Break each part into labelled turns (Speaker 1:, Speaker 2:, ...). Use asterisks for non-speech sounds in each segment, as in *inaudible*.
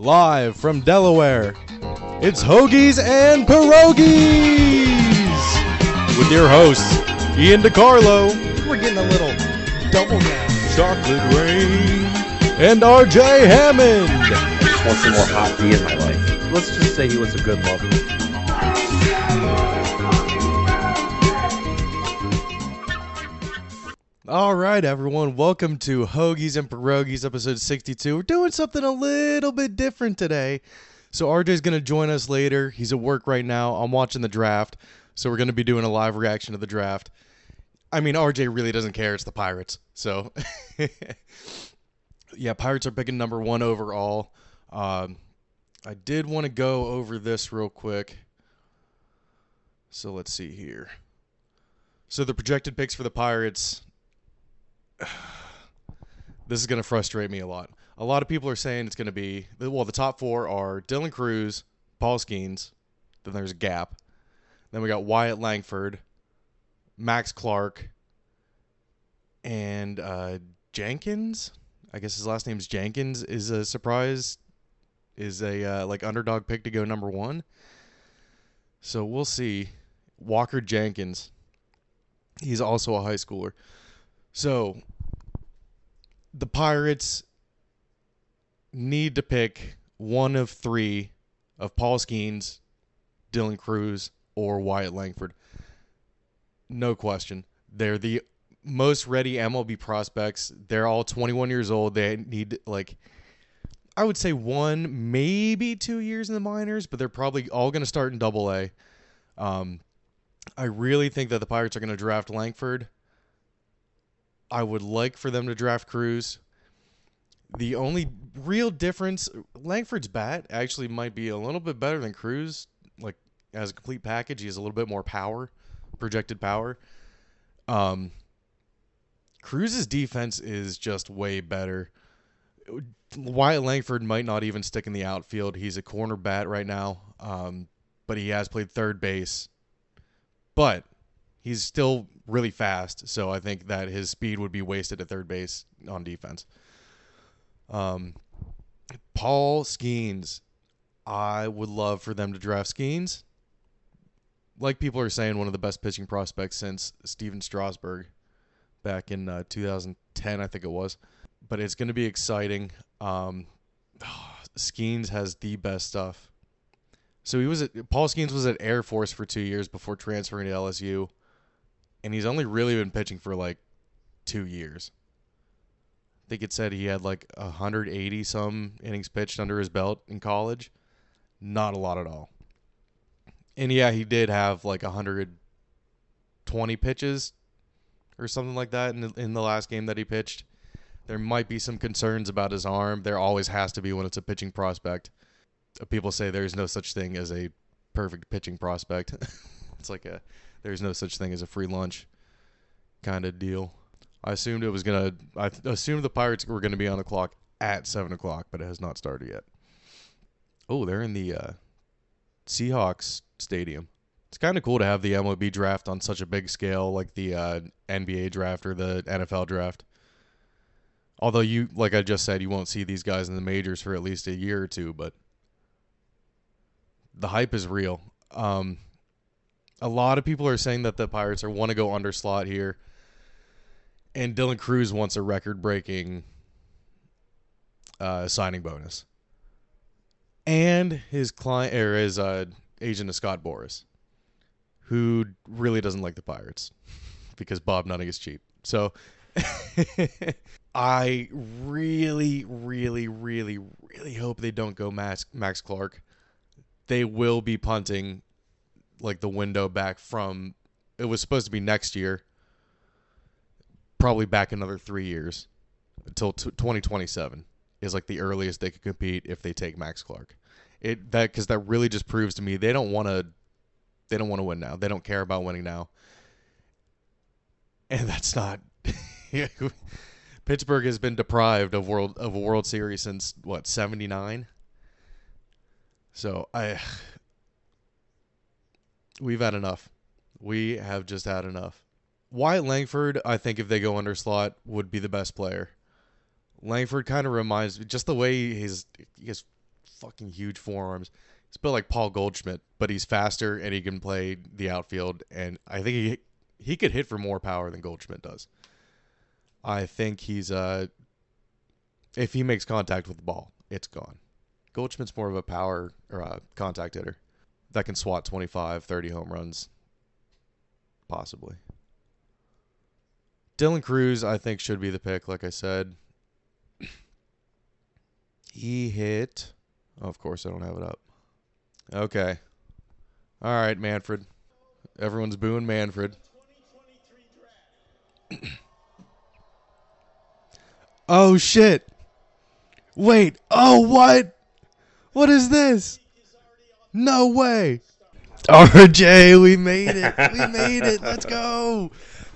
Speaker 1: Live from Delaware, it's Hoagies and Pierogies! With your hosts, Ian DiCarlo,
Speaker 2: We're getting a little double down.
Speaker 1: Chocolate Rain, and RJ Hammond.
Speaker 3: just want some more hot tea in my life.
Speaker 2: Let's just say he was a good lover.
Speaker 1: All right, everyone, welcome to Hoagies and Pierogies, episode 62. We're doing something a little bit different today. So, RJ's going to join us later. He's at work right now. I'm watching the draft. So, we're going to be doing a live reaction to the draft. I mean, RJ really doesn't care. It's the Pirates. So, *laughs* yeah, Pirates are picking number one overall. Um, I did want to go over this real quick. So, let's see here. So, the projected picks for the Pirates *sighs* this is going to frustrate me a lot. A lot of people are saying it's going to be well. The top four are Dylan Crews, Paul Skenes. Then there's a gap. Then we got Wyatt Langford, Max Clark, and uh, Jenkins. I guess his last name's Jenkins. Is a surprise. Is a uh, like underdog pick to go number one. So we'll see. Walker Jenkins. He's also a high schooler. So the Pirates need to pick one of three of Paul Skenes, Dylan Crews, or Wyatt Langford. No question. They're the most ready MLB prospects. They're all 21 years old. They need like I would say one, maybe two years in the minors, but they're probably all going to start in Double A. Um, I really think that the Pirates are going to draft Langford. I would like for them to draft Crews. The only real difference, Langford's bat actually might be a little bit better than Crews. Like as a complete package, he has a little bit more power, projected power. Um, Crews's defense is just way better. Wyatt Langford might not even stick in the outfield. He's a corner bat right now, um, but he has played third base. But he's still really fast, so I think that his speed would be wasted at third base on defense. Um, Paul Skenes, I would love for them to draft Skenes. Like people are saying, one of the best pitching prospects since Stephen Strasburg back in uh, 2010, I think it was. But it's going to be exciting. Um, *sighs* Skenes has the best stuff. So he was at Paul Skenes was at Air Force for two years before transferring to LSU and he's only really been pitching for like two years. I think it said he had like 180 some innings pitched under his belt in college. Not a lot at all. And yeah, he did have like 120 pitches or something like that in the, in the last game that he pitched. There might be some concerns about his arm. There always has to be when it's a pitching prospect. People say there's no such thing as a perfect pitching prospect. *laughs* it's like a there's no such thing as a free lunch kind of deal. I assumed it was gonna. I assumed the Pirates were gonna be on the clock at seven o'clock, but it has not started yet. Oh, they're in the uh, Seahawks stadium. It's kind of cool to have the MLB draft on such a big scale, like the uh, NBA draft or the NFL draft. Although you, like I just said, you won't see these guys in the majors for at least a year or two, but the hype is real. Um, a lot of people are saying that the Pirates are want to go under slot here, and Dylan Crews wants a record-breaking uh, signing bonus, and his client or his uh, agent is Scott Boras, who really doesn't like the Pirates *laughs* because Bob Nutting is cheap. So. *laughs* I really, really, really, really hope they don't go Max, Max Clark. They will be punting like the window back from it was supposed to be next year probably back another three years until t- 2027 is like the earliest they could compete if they take max clark. It that because that really just proves to me they don't want to they don't want to win now. They don't care about winning now. And *laughs* that's not *laughs* pittsburgh has been deprived of world of a world series since what 79 so i we've had enough. We have just had enough. Wyatt Langford, I think if they go under slot, would be the best player. Langford kind of reminds me just the way he's he has fucking huge forearms. He's built like Paul Goldschmidt, but he's faster and he can play the outfield. And I think he he could hit for more power than Goldschmidt does. I think he's uh if he makes contact with the ball, it's gone. Goldschmidt's more of a power or a contact hitter that can swat 25, 30 home runs possibly. Dylan Crews, I think, should be the pick. Like I said, he hit. Oh, of course, I don't have it up. Okay. All right, Manfred. Everyone's booing Manfred. *coughs* oh shit! Wait. Oh what? What is this? No way. RJ, we made it. *laughs* We made it. Let's go.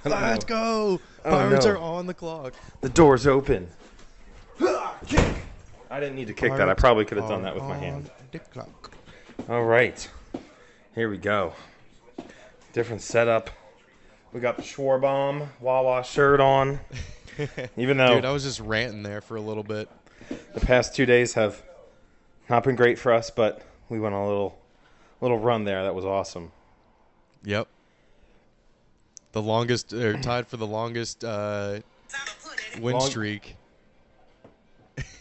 Speaker 1: Let's go. Pirates
Speaker 4: no.
Speaker 1: are on the clock.
Speaker 4: The door's open. *sighs* Kick. I didn't need to kick that. I probably could have done that with my hand.
Speaker 1: The clock.
Speaker 4: All right. Here we go. Different setup. We got the Schwarbaum Wawa shirt on. *laughs* Even though
Speaker 1: Dude, I was just ranting there for a little bit.
Speaker 4: the past two days have not been great for us, but we went on a little little run there. That was awesome.
Speaker 1: Yep. The longest, or *clears throat* tied for the longest uh, win
Speaker 4: Long-
Speaker 1: streak.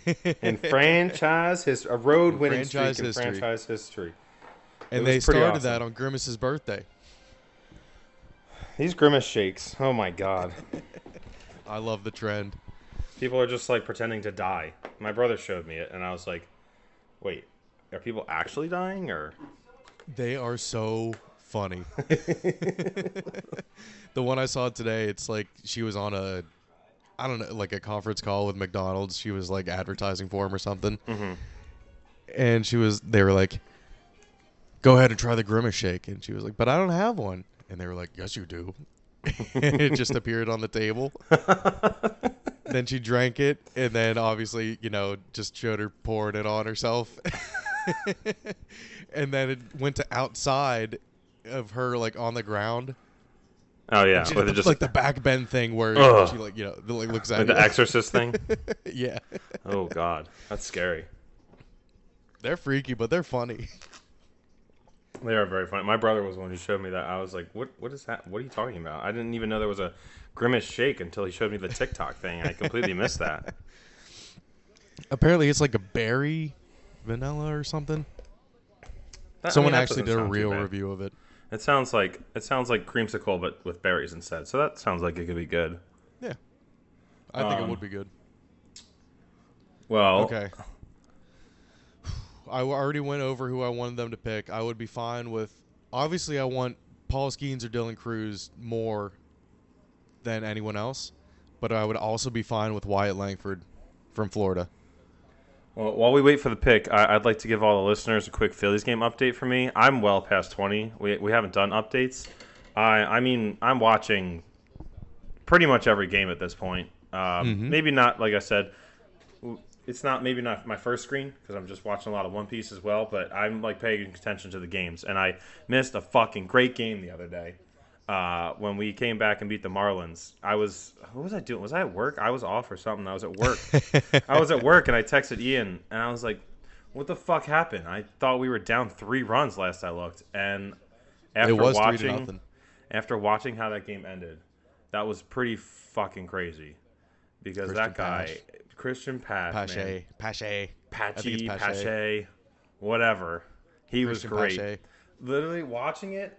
Speaker 1: *laughs*
Speaker 4: In franchise his a road winning
Speaker 1: franchise
Speaker 4: streak in franchise history.
Speaker 1: and they started
Speaker 4: awesome.
Speaker 1: that on Grimace's birthday.
Speaker 4: These grimace shakes. Oh my god. *laughs*
Speaker 1: I love the trend.
Speaker 4: People are just like pretending to die. My brother showed me it, and I was like, "Wait, are people actually dying?" Or
Speaker 1: They are so funny. *laughs* the one I saw today, it's like she was on a, I don't know, like a conference call with McDonald's. She was like advertising for him or something. Mm-hmm. And she was, they were like, go ahead and try the Grimace Shake. And she was like, but I don't have one. And they were like, yes, you do. *laughs* and it just appeared on the table. *laughs* then she drank it. And then obviously, you know, just showed her pouring it on herself. *laughs* and then it went to outside of her, like on the ground.
Speaker 4: oh yeah,
Speaker 1: She the-
Speaker 4: just
Speaker 1: like the back bend thing where
Speaker 4: Ugh.
Speaker 1: she like you know the, like looks at
Speaker 4: like the Exorcist thing. *laughs*
Speaker 1: yeah,
Speaker 4: Oh god, that's scary.
Speaker 1: they're freaky, but they're funny. *laughs*
Speaker 4: They are very funny. My brother was the one who showed me that. I was like, "What? What is that? What are you talking about?" I didn't even know there was a grimace shake until he showed me the TikTok thing. I completely missed that.
Speaker 1: Apparently, it's like a berry vanilla or something.
Speaker 4: That- I
Speaker 1: Someone
Speaker 4: mean,
Speaker 1: actually did a real review of it.
Speaker 4: It sounds like it sounds like creamsicle, but with berries instead. So that sounds like it could be good.
Speaker 1: Yeah, I think it
Speaker 4: Um,
Speaker 1: would be good.
Speaker 4: Well,
Speaker 1: Okay. I already went over who I wanted them to pick. I would be fine with. Obviously, I want Paul Skenes or Dylan Crews more than anyone else, but I would also be fine with Wyatt Langford from Florida.
Speaker 4: Well, while we wait for the pick, I, I'd like to give all the listeners a quick Phillies game update for me. I'm well past 20. We, we haven't done updates. I I mean, I'm watching pretty much every game at this point. Um, Maybe not, like I said, it's not maybe not my first screen because I'm just watching a lot of One Piece as well. But I'm like paying attention to the games, and I missed a fucking great game the other day. Uh, when we came back and beat the Marlins, I was what was I doing? Was I at work? I was off or something. I was at work. *laughs* I was at work and I texted Ian and I was like, "What the fuck happened?" I thought we were down three runs last I looked, and after
Speaker 1: it was three to
Speaker 4: watching after watching how that game ended, that was pretty fucking crazy because that guy,
Speaker 1: Pash.
Speaker 4: Christian
Speaker 1: Pache, Pache,
Speaker 4: Patchy,
Speaker 1: Pache.
Speaker 4: Pache, whatever, he
Speaker 1: Christian
Speaker 4: was great.
Speaker 1: Pache.
Speaker 4: Literally watching it,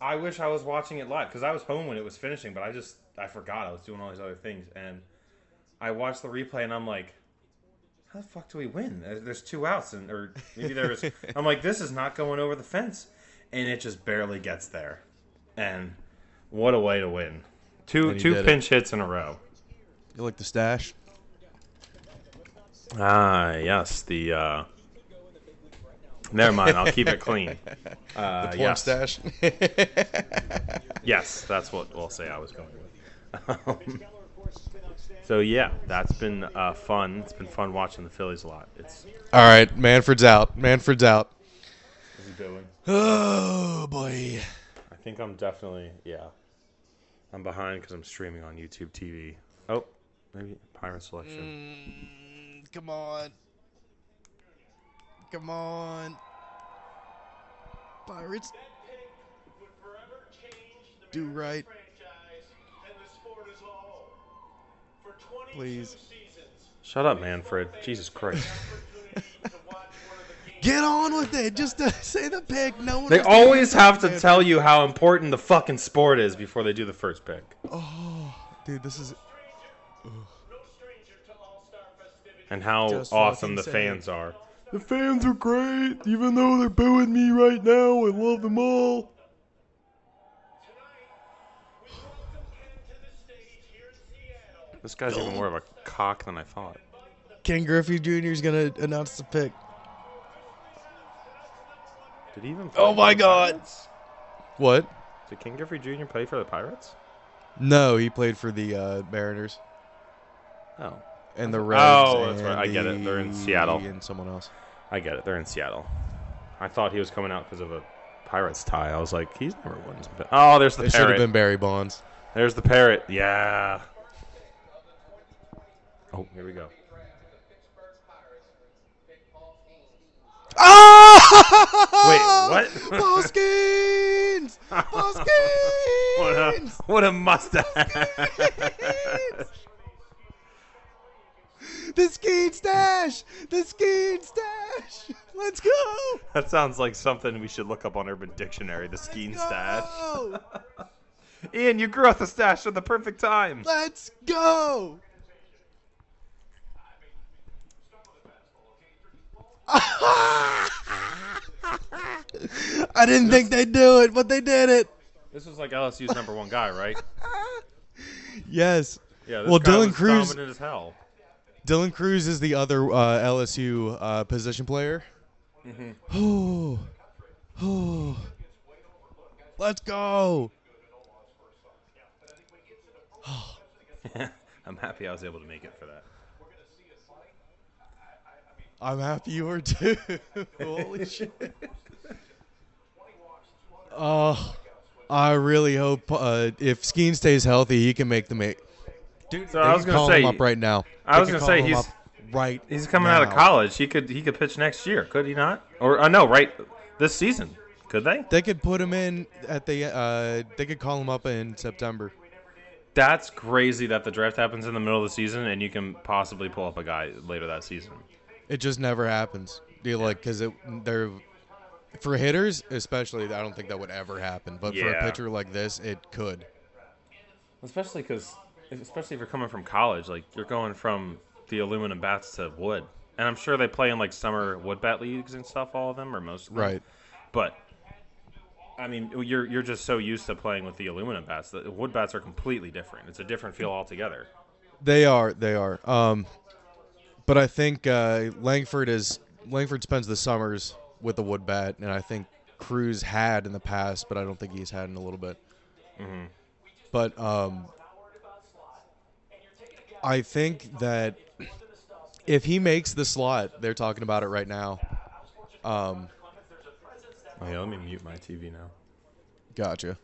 Speaker 4: I wish I was watching it live because I was home when it was finishing, but I just I forgot I was doing all these other things, and I watched the replay and I'm like, how the fuck do we win? There's two outs, and or maybe there's. *laughs* I'm like, this is not going over the fence, and it just barely gets there, and what a way to win! Two two
Speaker 1: did it.
Speaker 4: pinch hits in a row.
Speaker 1: You like the stash?
Speaker 4: Ah, yes, the. uh Never mind, I'll keep it clean. *laughs* Uh,
Speaker 1: Porn
Speaker 4: yes,
Speaker 1: stash. *laughs*
Speaker 4: yes, that's what we'll say. I was going with. Um, so yeah, that's been uh, fun. It's been fun watching the Phillies a lot. It's
Speaker 1: All right, Manfred's out. Manfred's out.
Speaker 4: what's he doing?
Speaker 1: Oh boy.
Speaker 4: I think I'm definitely yeah. I'm behind because I'm streaming on YouTube TV. Oh, maybe pirate selection.
Speaker 1: Come on. Come on. Pirates. Do right. Please.
Speaker 4: Shut up, Manfred. Jesus Christ. *laughs*
Speaker 1: Get on with it. Just uh, *laughs* say the pick. No one.
Speaker 4: They
Speaker 1: has to hear
Speaker 4: always have to
Speaker 1: it.
Speaker 4: tell you how important the fucking sport is before they do the first pick.
Speaker 1: Oh, dude, this is.
Speaker 4: And how
Speaker 1: Just
Speaker 4: awesome the
Speaker 1: say
Speaker 4: fans are.
Speaker 1: The fans are great, even though they're booing me right now. I love them all.
Speaker 4: This guy's even more of a cock than I thought.
Speaker 1: Ken Griffey Jr. is gonna announce the pick.
Speaker 4: Did he even?
Speaker 1: Oh my God.
Speaker 4: Pirates?
Speaker 1: What?
Speaker 4: Did Ken Griffey Jr. play for the Pirates?
Speaker 1: No, he played for the uh, Mariners
Speaker 4: Oh,
Speaker 1: and the Reds.
Speaker 4: Oh, that's right. I get it. They're in Seattle.
Speaker 1: And someone else.
Speaker 4: I get it. They're in Seattle. I thought he was coming out because of a Pirates tie. I was like, he's never won. Oh, there's the
Speaker 1: It should have been Barry Bonds.
Speaker 4: There's the parrot. Yeah. Oh, here we go.
Speaker 1: Oh!
Speaker 4: Wait, what? *laughs*
Speaker 1: Boskins! Boskins! *laughs*
Speaker 4: What a, what a mustache.
Speaker 1: The Skeen Stash! The Skeen Stash! Let's go!
Speaker 4: that sounds like something we should look up on Urban Dictionary. The skiing stash.
Speaker 1: Go! *laughs*
Speaker 4: Ian, you grew out the stash at the perfect time.
Speaker 1: Let's go! *laughs* I didn't think they'd do it, but they did it.
Speaker 4: This was like LSU's number one guy, right? *laughs*
Speaker 1: Yes.
Speaker 4: Yeah. This
Speaker 1: Well,
Speaker 4: guy
Speaker 1: Dylan
Speaker 4: was
Speaker 1: Crews-
Speaker 4: dominant as hell.
Speaker 1: Dylan Crews is the other uh, LSU uh, position player. Oh, oh, *sighs* let's go! *sighs*
Speaker 4: I'm happy I was able to make it for that.
Speaker 1: I'm happy you were too. *laughs* Holy shit! *laughs* Oh, I really hope uh, if Skeen stays healthy, he can make the make. Dude,
Speaker 4: So I was gonna say-
Speaker 1: him up right now.
Speaker 4: I
Speaker 1: They
Speaker 4: was gonna say he's-
Speaker 1: right.
Speaker 4: He's coming out of college. He could he could pitch next year, could he not? Or uh, no, right this season. Could they?
Speaker 1: They could put him in at the. Uh, they could call him up in September.
Speaker 4: That's crazy that the draft happens in the middle of the season and you can possibly pull up a guy later that season.
Speaker 1: It just never happens. Do you like because it they're for hitters especially. I don't think that would ever happen. But for a pitcher like this, it could.
Speaker 4: Especially because, especially if you're coming from college, like you're going from the aluminum bats to wood, and I'm sure they play in like summer wood bat leagues and stuff. All of them or most of them.
Speaker 1: Right.
Speaker 4: But I mean, you're you're just so used to playing with the aluminum bats. The wood bats are completely different. It's a different feel altogether.
Speaker 1: They are. They are. Um, but I think uh, Langford is Langford spends the summers with the wood bat, and I think Crews had in the past, but I don't think he's had in a little bit. But um, I think that if he makes the slot, they're talking about it right now. Um,
Speaker 4: Oh yeah, let me mute my TV now.
Speaker 1: Gotcha.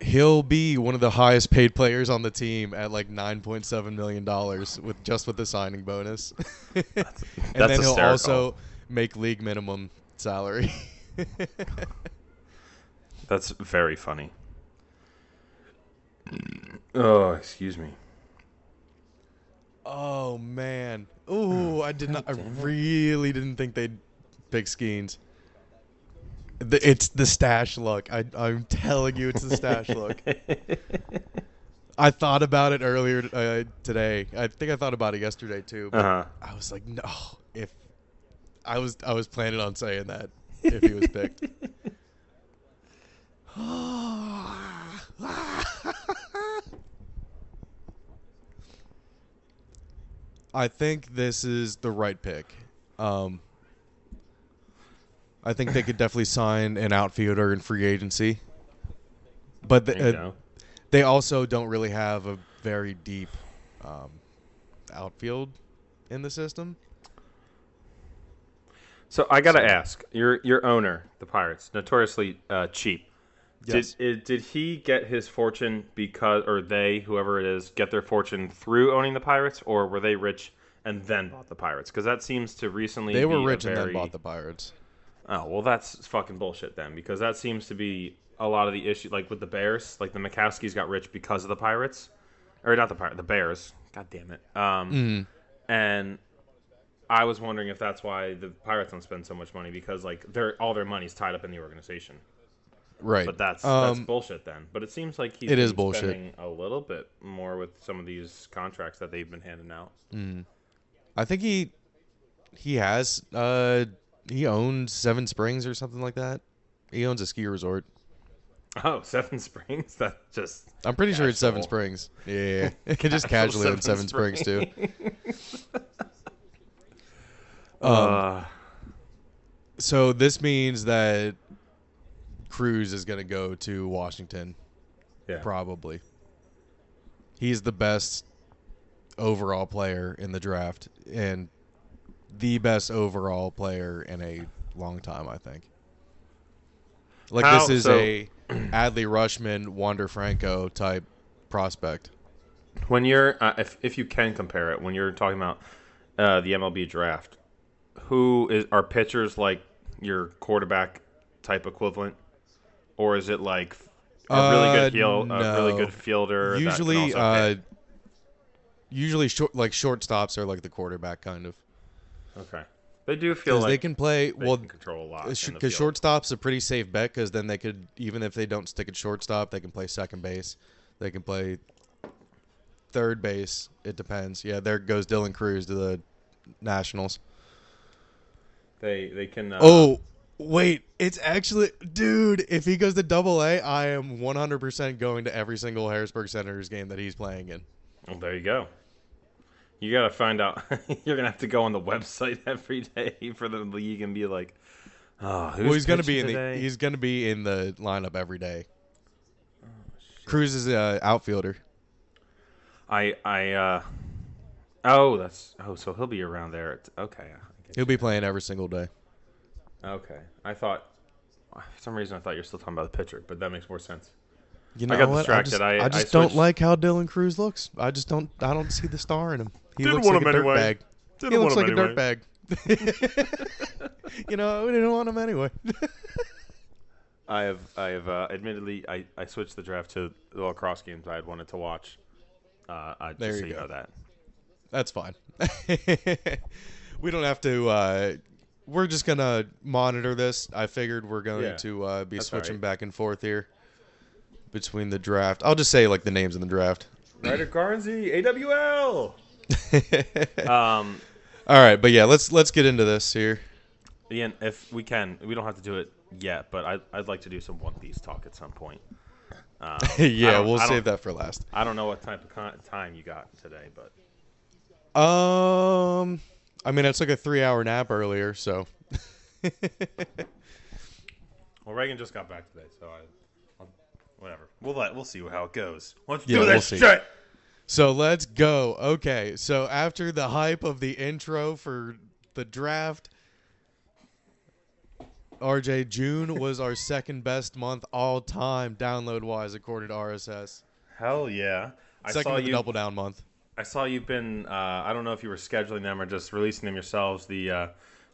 Speaker 1: He'll be one of the highest paid players on the team at like nine point seven million dollars with just with the signing bonus. *laughs* and
Speaker 4: that's
Speaker 1: then he'll also make league minimum salary. *laughs*
Speaker 4: That's very funny. Oh, excuse me.
Speaker 1: Oh man. Ooh, I did not I really didn't think they'd pick Skenes. The, it's the stash look. I, I'm telling you, it's the stash look. *laughs* I thought about it earlier uh, today. I think I thought about it yesterday too. But
Speaker 4: Uh huh.
Speaker 1: I was like, no. If I was, I was planning on saying that if he was picked. *laughs* I think this is the right pick. Um, I think they could definitely *laughs* sign an outfielder in free agency, but the, uh, they also don't really have a very deep um, outfield in the system.
Speaker 4: So I gotta ask your your owner, the Pirates, notoriously uh, cheap.
Speaker 1: Yes.
Speaker 4: Did it, did he get his fortune because, or they, whoever it is, get their fortune through owning the Pirates, or were they rich and then bought the Pirates because that seems to recently
Speaker 1: They were rich and then bought the Pirates.
Speaker 4: Oh well, that's fucking bullshit then, because that seems to be a lot of the issue. Like with the Bears, like the McCaskeys got rich because of the Pirates, or not the Pirates, the Bears. God damn it. Um,
Speaker 1: Mm.
Speaker 4: and I was wondering if that's why the Pirates don't spend so much money because like their all their money's tied up in the organization.
Speaker 1: Right.
Speaker 4: But that's that's
Speaker 1: Um,
Speaker 4: bullshit then. But it seems like he's
Speaker 1: It is bullshit.
Speaker 4: spending a little bit more with some of these contracts that they've been handing out. Mm.
Speaker 1: I think he he has uh he owns Seven Springs or something like that. He owns a ski resort. *laughs*
Speaker 4: Oh, Seven Springs. That just
Speaker 1: I'm pretty sure it's Seven Springs. Yeah, yeah. He *laughs* just casually owns Seven Springs too. *laughs* Um,
Speaker 4: uh,
Speaker 1: So this means that Crews is going to go to Washington,
Speaker 4: yeah.
Speaker 1: probably. He's the best overall player in the draft and the best overall player in a long time, I think. Like
Speaker 4: How-
Speaker 1: this is
Speaker 4: so-
Speaker 1: a *clears throat* Adley Rutschman, Wander Franco type prospect.
Speaker 4: When you're, uh, if if you can compare it, when you're talking about uh, the MLB draft, who is are pitchers like your quarterback type equivalent, or is it like a really
Speaker 1: Uh,
Speaker 4: good heel, a really good fielder?
Speaker 1: Usually, uh, usually short like shortstops are like the quarterback kind of
Speaker 4: okay, they do feel like
Speaker 1: they can play
Speaker 4: they
Speaker 1: well
Speaker 4: can control a lot.
Speaker 1: because
Speaker 4: the
Speaker 1: shortstop's a pretty safe bet because then they could even if they don't stick at shortstop they can play second base they can play third base it depends yeah there goes dylan crews to the nationals
Speaker 4: they they can. Uh,
Speaker 1: oh wait it's actually dude if he goes to double a i am 100% going to every single harrisburg senators game that he's playing in
Speaker 4: well, there you go. You gotta find out. *laughs* you're gonna have to go on the website *laughs* every day for the league and be like, "Oh, who's
Speaker 1: well he's gonna be in the he's gonna be in the lineup every day
Speaker 4: Oh,
Speaker 1: crews is a outfielder
Speaker 4: I I uh oh that's oh so he'll be around there. It's- Okay, I
Speaker 1: he'll be playing every single day.
Speaker 4: Okay. I thought for some reason I thought you're still talking about the pitcher, but that makes more sense.
Speaker 1: You know I
Speaker 4: got
Speaker 1: what?
Speaker 4: distracted.
Speaker 1: I
Speaker 4: I-
Speaker 1: just, I
Speaker 4: I
Speaker 1: just don't like how Dylan Crews looks. I just don't. I don't see the star in him. He
Speaker 4: Didn't
Speaker 1: looks
Speaker 4: want
Speaker 1: like a
Speaker 4: him anyway.
Speaker 1: dirtbag.
Speaker 4: Didn't
Speaker 1: He looks
Speaker 4: want
Speaker 1: like
Speaker 4: him
Speaker 1: a dirtbag. you know, we didn't want him anyway. *laughs*
Speaker 4: I have I have uh, admittedly I, I switched the draft to the lacrosse games I had wanted to watch. Uh, I, just
Speaker 1: There
Speaker 4: so
Speaker 1: you
Speaker 4: you
Speaker 1: go.
Speaker 4: know that.
Speaker 1: That's fine. *laughs* we don't have to. Uh, we're just gonna monitor this. I figured we're going
Speaker 4: Yeah,
Speaker 1: to uh, be
Speaker 4: that's
Speaker 1: switching back and forth here between the draft. I'll just say like the names in the draft.
Speaker 4: Ryder Garnsey, AWL. *laughs* Um,
Speaker 1: All right, but yeah, let's let's get into this here.
Speaker 4: Ian, if we can, we don't have to do it yet, but I, I'd like to do some One Piece talk at some point. Um, *laughs* I
Speaker 1: yeah,
Speaker 4: don't-
Speaker 1: we'll
Speaker 4: I
Speaker 1: save
Speaker 4: don't-
Speaker 1: that for last.
Speaker 4: I don't know what type of con- time you got today, but
Speaker 1: Um, I mean, I took a three-hour nap earlier, so *laughs*
Speaker 4: well, Reagan just got back today, so I, I'll, whatever. We'll let we'll see how it goes. Let's
Speaker 1: Yeah,
Speaker 4: do
Speaker 1: we'll
Speaker 4: this shit.
Speaker 1: so let's go. Okay, so after the hype of the intro for the draft, RJ June was our second best month all time download wise according to RSS.
Speaker 4: Hell yeah! I
Speaker 1: Second
Speaker 4: saw you.
Speaker 1: double down month.
Speaker 4: I saw you've been. Uh, I don't know if you were scheduling them or just releasing them yourselves. The uh,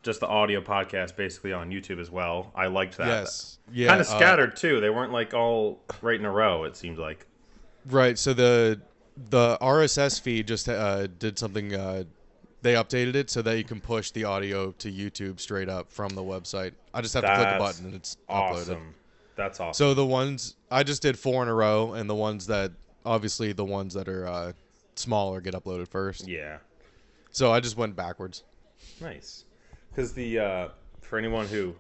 Speaker 4: just the audio podcast, basically on YouTube as well. I liked that.
Speaker 1: Yes, yeah,
Speaker 4: kind of
Speaker 1: uh,
Speaker 4: scattered too. They weren't like all right in a row. It seemed like.
Speaker 1: Right. So the the RSS feed just uh, did something. Uh, they updated it so that you can push the audio to YouTube straight up from the website. I just have to click a button and it's uploaded.
Speaker 4: Awesome. That's awesome.
Speaker 1: So the ones I just did four in a row, and the ones that obviously the ones that are uh, smaller get uploaded first.
Speaker 4: yeah.
Speaker 1: So I just went backwards.
Speaker 4: Nice. Because the uh, for anyone who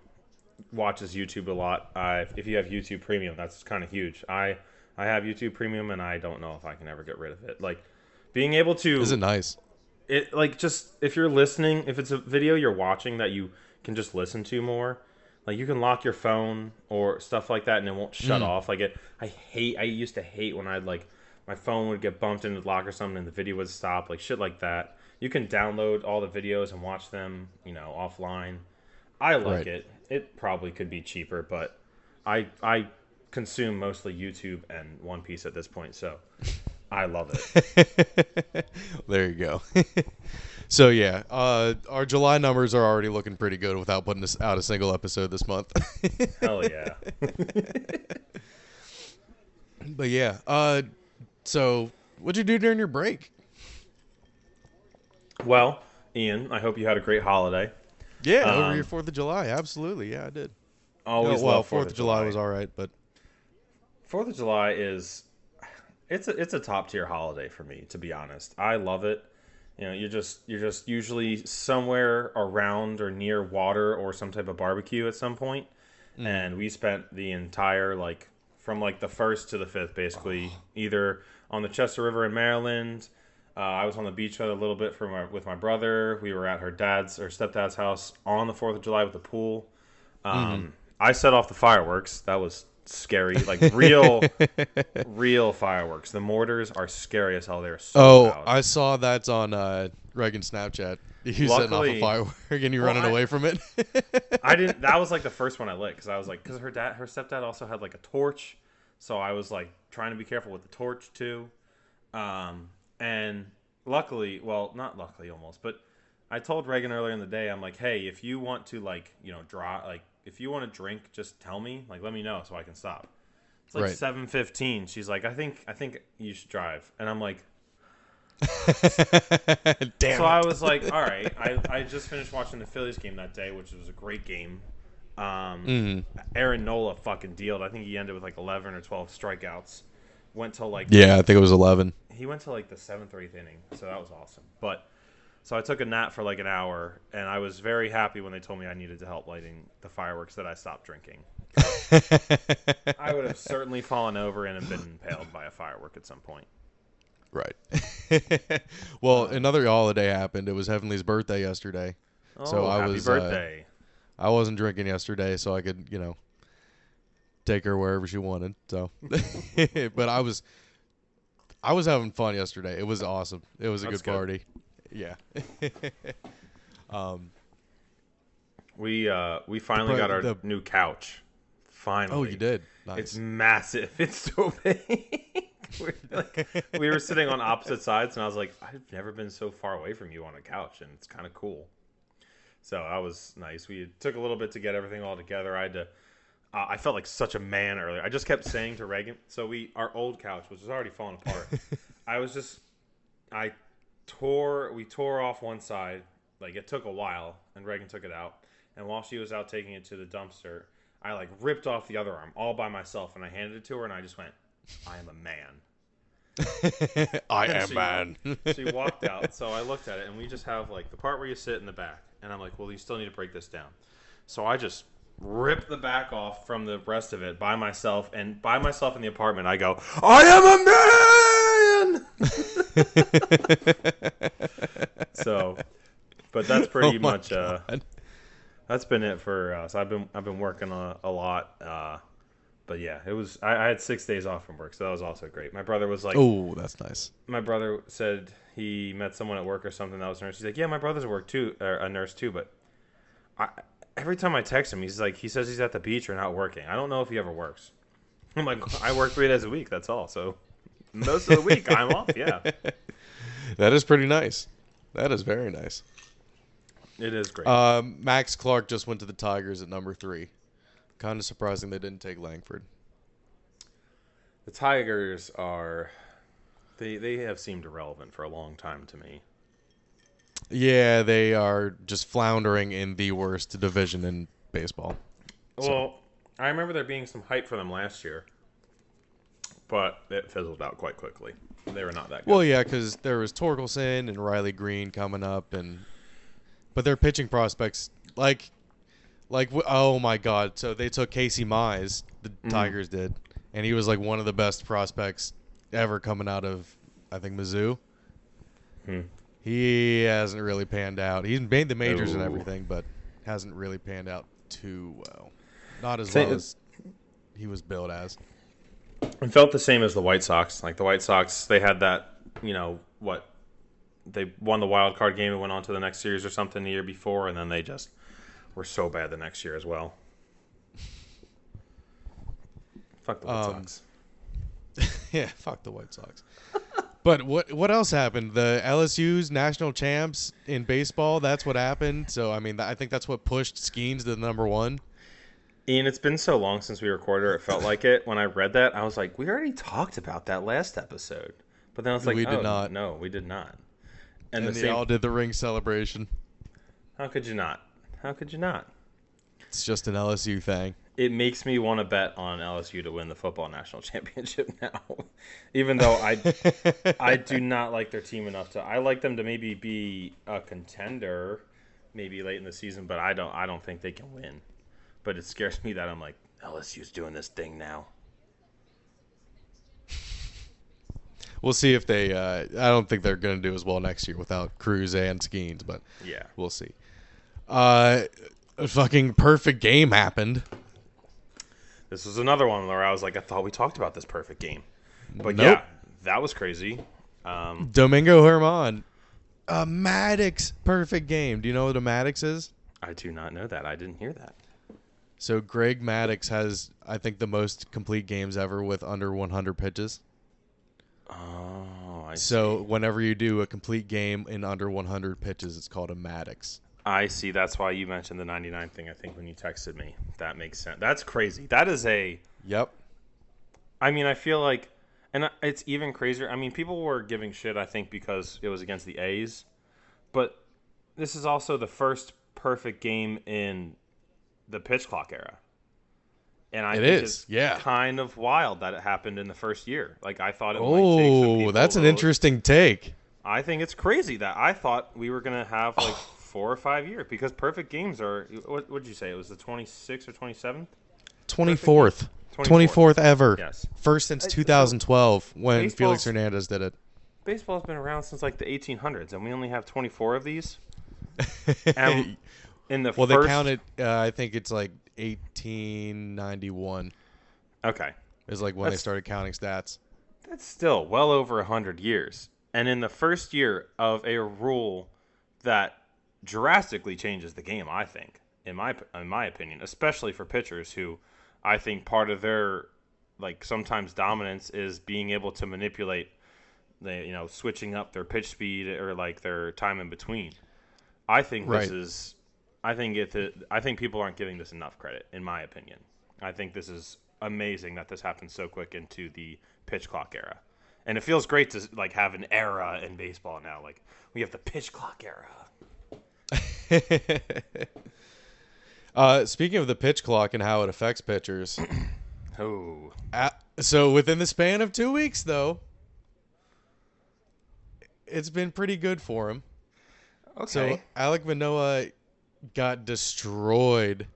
Speaker 4: watches YouTube a lot, uh, if you have YouTube Premium, that's kind of huge. I I have YouTube Premium, and I don't know if I can ever get rid of it. Like being able to
Speaker 1: Is it nice?
Speaker 4: it like just if you're listening, if it's a video you're watching that you can just listen to more. Like you can lock your phone or stuff like that, and it won't shut off. Like it, I hate. I used to hate when I'd like my phone would get bumped into the lock or something, and the video would stop. Like shit like that. You can download all the videos and watch them, you know, offline. I like
Speaker 1: Right.
Speaker 4: it. It probably could be cheaper, but I I consume mostly YouTube and One Piece at this point, so I love it. *laughs*
Speaker 1: there you go. *laughs* so yeah, uh, our July numbers are already looking pretty good without putting us out a single episode this month. *laughs*
Speaker 4: Hell yeah.
Speaker 1: but yeah, uh, so what'd you do during your break?
Speaker 4: well, Ian, I hope you had a great holiday.
Speaker 1: Yeah, over
Speaker 4: Um,
Speaker 1: your Fourth of July, absolutely. Yeah, I did.
Speaker 4: Always
Speaker 1: Oh, well, Fourth of July was all right, but
Speaker 4: Fourth of July is it's a it's a top tier holiday for me, to be honest. I love it. You know, you're just you're just usually somewhere around or near water or some type of barbecue at some point. And we spent the entire like from like the first to the fifth, basically, either on the Chester River in Maryland. Uh, I was on the beach a little bit for my, with my brother. We were at her dad's or stepdad's house on the Fourth of July with the pool. Um, I set off the fireworks. That was scary, like real, *laughs* real fireworks. The mortars are scary as hell. They're so
Speaker 1: oh,
Speaker 4: loud.
Speaker 1: I saw that's on uh, Reagan's Snapchat. *laughs* You setting off a firework and you
Speaker 4: Well,
Speaker 1: running
Speaker 4: I-
Speaker 1: away from it.
Speaker 4: I didn't. That *laughs* was like the first one I lit because I was like, because her dad, her stepdad also had like a torch, so I was like trying to be careful with the torch too. Um, and luckily, well, not luckily, almost, but I told Reagan earlier in the day, I'm like, hey, if you want to like, you know, draw, like, if you want to drink, just tell me, like, let me know so I can stop. It's like
Speaker 1: Right.
Speaker 4: seven fifteen. She's like, I think, I think you should drive, and I'm like, *laughs*
Speaker 1: Damn
Speaker 4: so
Speaker 1: it.
Speaker 4: I was like, all right. I, I just finished watching the Phillies game that day, which was a great game. Um,
Speaker 1: Mhm.
Speaker 4: Aaron Nola fucking dealed. I think he ended with like 11 or 12 strikeouts. Went till like
Speaker 1: Yeah, I think it was eleven.
Speaker 4: he went to like the seventh or eighth inning, so that was awesome. But so I took a nap for like an hour, and I was very happy when they told me I needed to help lighting the fireworks that I stopped drinking. *laughs* I would have certainly fallen over and have been impaled by a firework at some point.
Speaker 1: Right. *laughs* well, another holiday happened. It was Heavenly's birthday yesterday.
Speaker 4: Oh,
Speaker 1: So I
Speaker 4: happy
Speaker 1: was, uh,
Speaker 4: birthday!
Speaker 1: I wasn't drinking yesterday, so I could, you know, take her wherever she wanted. So, *laughs* but I was, I was having fun yesterday. It was awesome. It was a
Speaker 4: That's
Speaker 1: good
Speaker 4: good.
Speaker 1: party. Yeah. *laughs* um.
Speaker 4: We uh we finally
Speaker 1: pri-
Speaker 4: got our
Speaker 1: the-
Speaker 4: new couch. Finally.
Speaker 1: Oh, you did. Nice.
Speaker 4: It's massive. *laughs* It's so big. we're like, we were sitting on opposite sides, and I was like, I've never been so far away from you on a couch, and it's kind of cool. So that was nice. We took a little bit to get everything all together. I had to. Uh, I felt like such a man earlier. I just kept saying to Reagan, so we our old couch, which was already falling apart. *laughs* I was just, I tore. We tore off one side. Like it took a while, and Reagan took it out. And while she was out taking it to the dumpster, I like ripped off the other arm all by myself, and I handed it to her, and I just went, "I am a man." *laughs*
Speaker 1: I
Speaker 4: And
Speaker 1: am
Speaker 4: she-
Speaker 1: man.
Speaker 4: she walked out, so I looked at it, and we just have like the part where you sit in the back, and I'm like, "Well, you still need to break this down." So I just rip the back off from the rest of it by myself, and by myself in the apartment, I go, "I am a man." *laughs* so, but that's *laughs* pretty
Speaker 1: Oh
Speaker 4: much uh, that's been it for us. I've been I've been working a, a lot, uh, but yeah, it was I, I had six days off from work, so that was also great. My brother was like,
Speaker 1: Oh, that's nice.
Speaker 4: my brother said he met someone at work or something that was a nurse. He's like, yeah, my brother's a work too, a nurse too, but I every time I text him, he's like, he says he's at the beach or not working. I don't know if he ever works. *laughs* I'm like, I work three days a week. That's all. So most of the week I'm off. *laughs* Yeah,
Speaker 1: That is pretty nice. That is very nice.
Speaker 4: it is great.
Speaker 1: Um, Max Clark just went to the Tigers at number three. Kind of surprising they didn't take Langford.
Speaker 4: the Tigers are they they have seemed irrelevant for a long time to me.
Speaker 1: Yeah, they are just floundering in the worst division in baseball.
Speaker 4: Well, I remember there being some hype for them last year, but it fizzled out quite quickly. They were not that good.
Speaker 1: Well, yeah, because there was Torkelson and Riley Greene coming up, and but their pitching prospects, like, like oh my god! So they took Casey Mize, the Tigers did, and he was like one of the best prospects ever coming out of, I think Mizzou.
Speaker 4: Hmm.
Speaker 1: He hasn't really panned out. He's made the majors and
Speaker 4: Oh.
Speaker 1: everything, but hasn't really panned out too well. Not as well as he was billed as.
Speaker 4: It felt the same as the White Sox. Like the White Sox, they had that, you know, what they won the wild card game and went on to the next series or something the year before, and then they just were so bad the next year as well. *laughs* Fuck the White
Speaker 1: Um,
Speaker 4: Sox. *laughs*
Speaker 1: yeah, fuck the White Sox. *laughs* But what what else happened? The LSU's national champs in baseball. That's what happened. So I mean, I think that's what pushed Skenes to the number one.
Speaker 4: Ian, it's been so long since we recorded. It felt like it. When I read that, I was like, we already talked about that last episode. But then I was like,
Speaker 1: We did
Speaker 4: oh,
Speaker 1: not.
Speaker 4: No, we did not. And,
Speaker 1: And
Speaker 4: the
Speaker 1: they
Speaker 4: same.
Speaker 1: all did the ring celebration.
Speaker 4: How could you not? How could you not?
Speaker 1: It's just an LSU thing.
Speaker 4: It makes me want to bet on LSU to win the football national *laughs* championship now, even though I I do *laughs* not like their team enough to. I like them to maybe be a contender, maybe late in the season, but I don't. I don't think they can win. But it scares me that I'm like LSU's doing this thing now. *laughs*
Speaker 1: We'll see if they. Uh, I don't think they're going to do as well next year without Crews and Skenes, but
Speaker 4: Yeah.
Speaker 1: we'll see. Uh, a fucking perfect game happened.
Speaker 4: This was another one where I was like, I thought we talked about this perfect game, but
Speaker 1: Nope.
Speaker 4: yeah, that was crazy. Um,
Speaker 1: Domingo Germán, a Maddux perfect game. Do you know what a Maddux is?
Speaker 4: I do not know that. I didn't hear that.
Speaker 1: So Greg Maddux has, I think, the most complete games ever with under 100 pitches.
Speaker 4: Oh, I
Speaker 1: So whenever you do a complete game in under 100 pitches, it's called a Maddux.
Speaker 4: I see. That's why you mentioned the 99 thing. I think when you texted me, that makes sense. That's crazy. That is a.
Speaker 1: Yep.
Speaker 4: I mean, I feel like, and it's even crazier. I mean, people were giving shit. I think because it was against the A's, but this is also the first perfect game in the pitch clock era. And I
Speaker 1: It
Speaker 4: think
Speaker 1: is,
Speaker 4: it's
Speaker 1: yeah.
Speaker 4: kind of wild that it happened in the first year. Like I thought it
Speaker 1: Oh, that's an interesting take.
Speaker 4: I think it's crazy that I thought we were gonna have like oh. Four or five years because perfect games are. What would you say? It was the 26th or 27th.
Speaker 1: 24th.
Speaker 4: 24th.
Speaker 1: 24th ever.
Speaker 4: Yes.
Speaker 1: First since
Speaker 4: Uh,
Speaker 1: 2012 when
Speaker 4: baseball's-
Speaker 1: Felix Hernandez did it.
Speaker 4: Baseball's been around since like the 1800s, and we only have 24 of these. *laughs* And in the
Speaker 1: well,
Speaker 4: first,
Speaker 1: they counted. Uh, I think it's like 1891
Speaker 4: Okay,
Speaker 1: is like when they started counting stats.
Speaker 4: that's still well over hundred years. And in the first year of a rule that drastically changes the game, I think, in my in my opinion, especially for pitchers who, I think part of their like sometimes dominance is being able to manipulate the you know switching up their pitch speed or like their time in between. I think this is I think it I think people aren't giving this enough credit in my opinion. I think this is amazing that this happened so quick into the pitch clock era. And it feels great to like have an era in baseball now. Like we have the pitch clock era. *laughs*
Speaker 1: uh, speaking of the pitch clock and how it affects pitchers, *clears throat*
Speaker 4: Oh,
Speaker 1: Uh, so within the span of two weeks, though, it's been pretty good for him.
Speaker 4: okay.
Speaker 1: So Alek Manoah got destroyed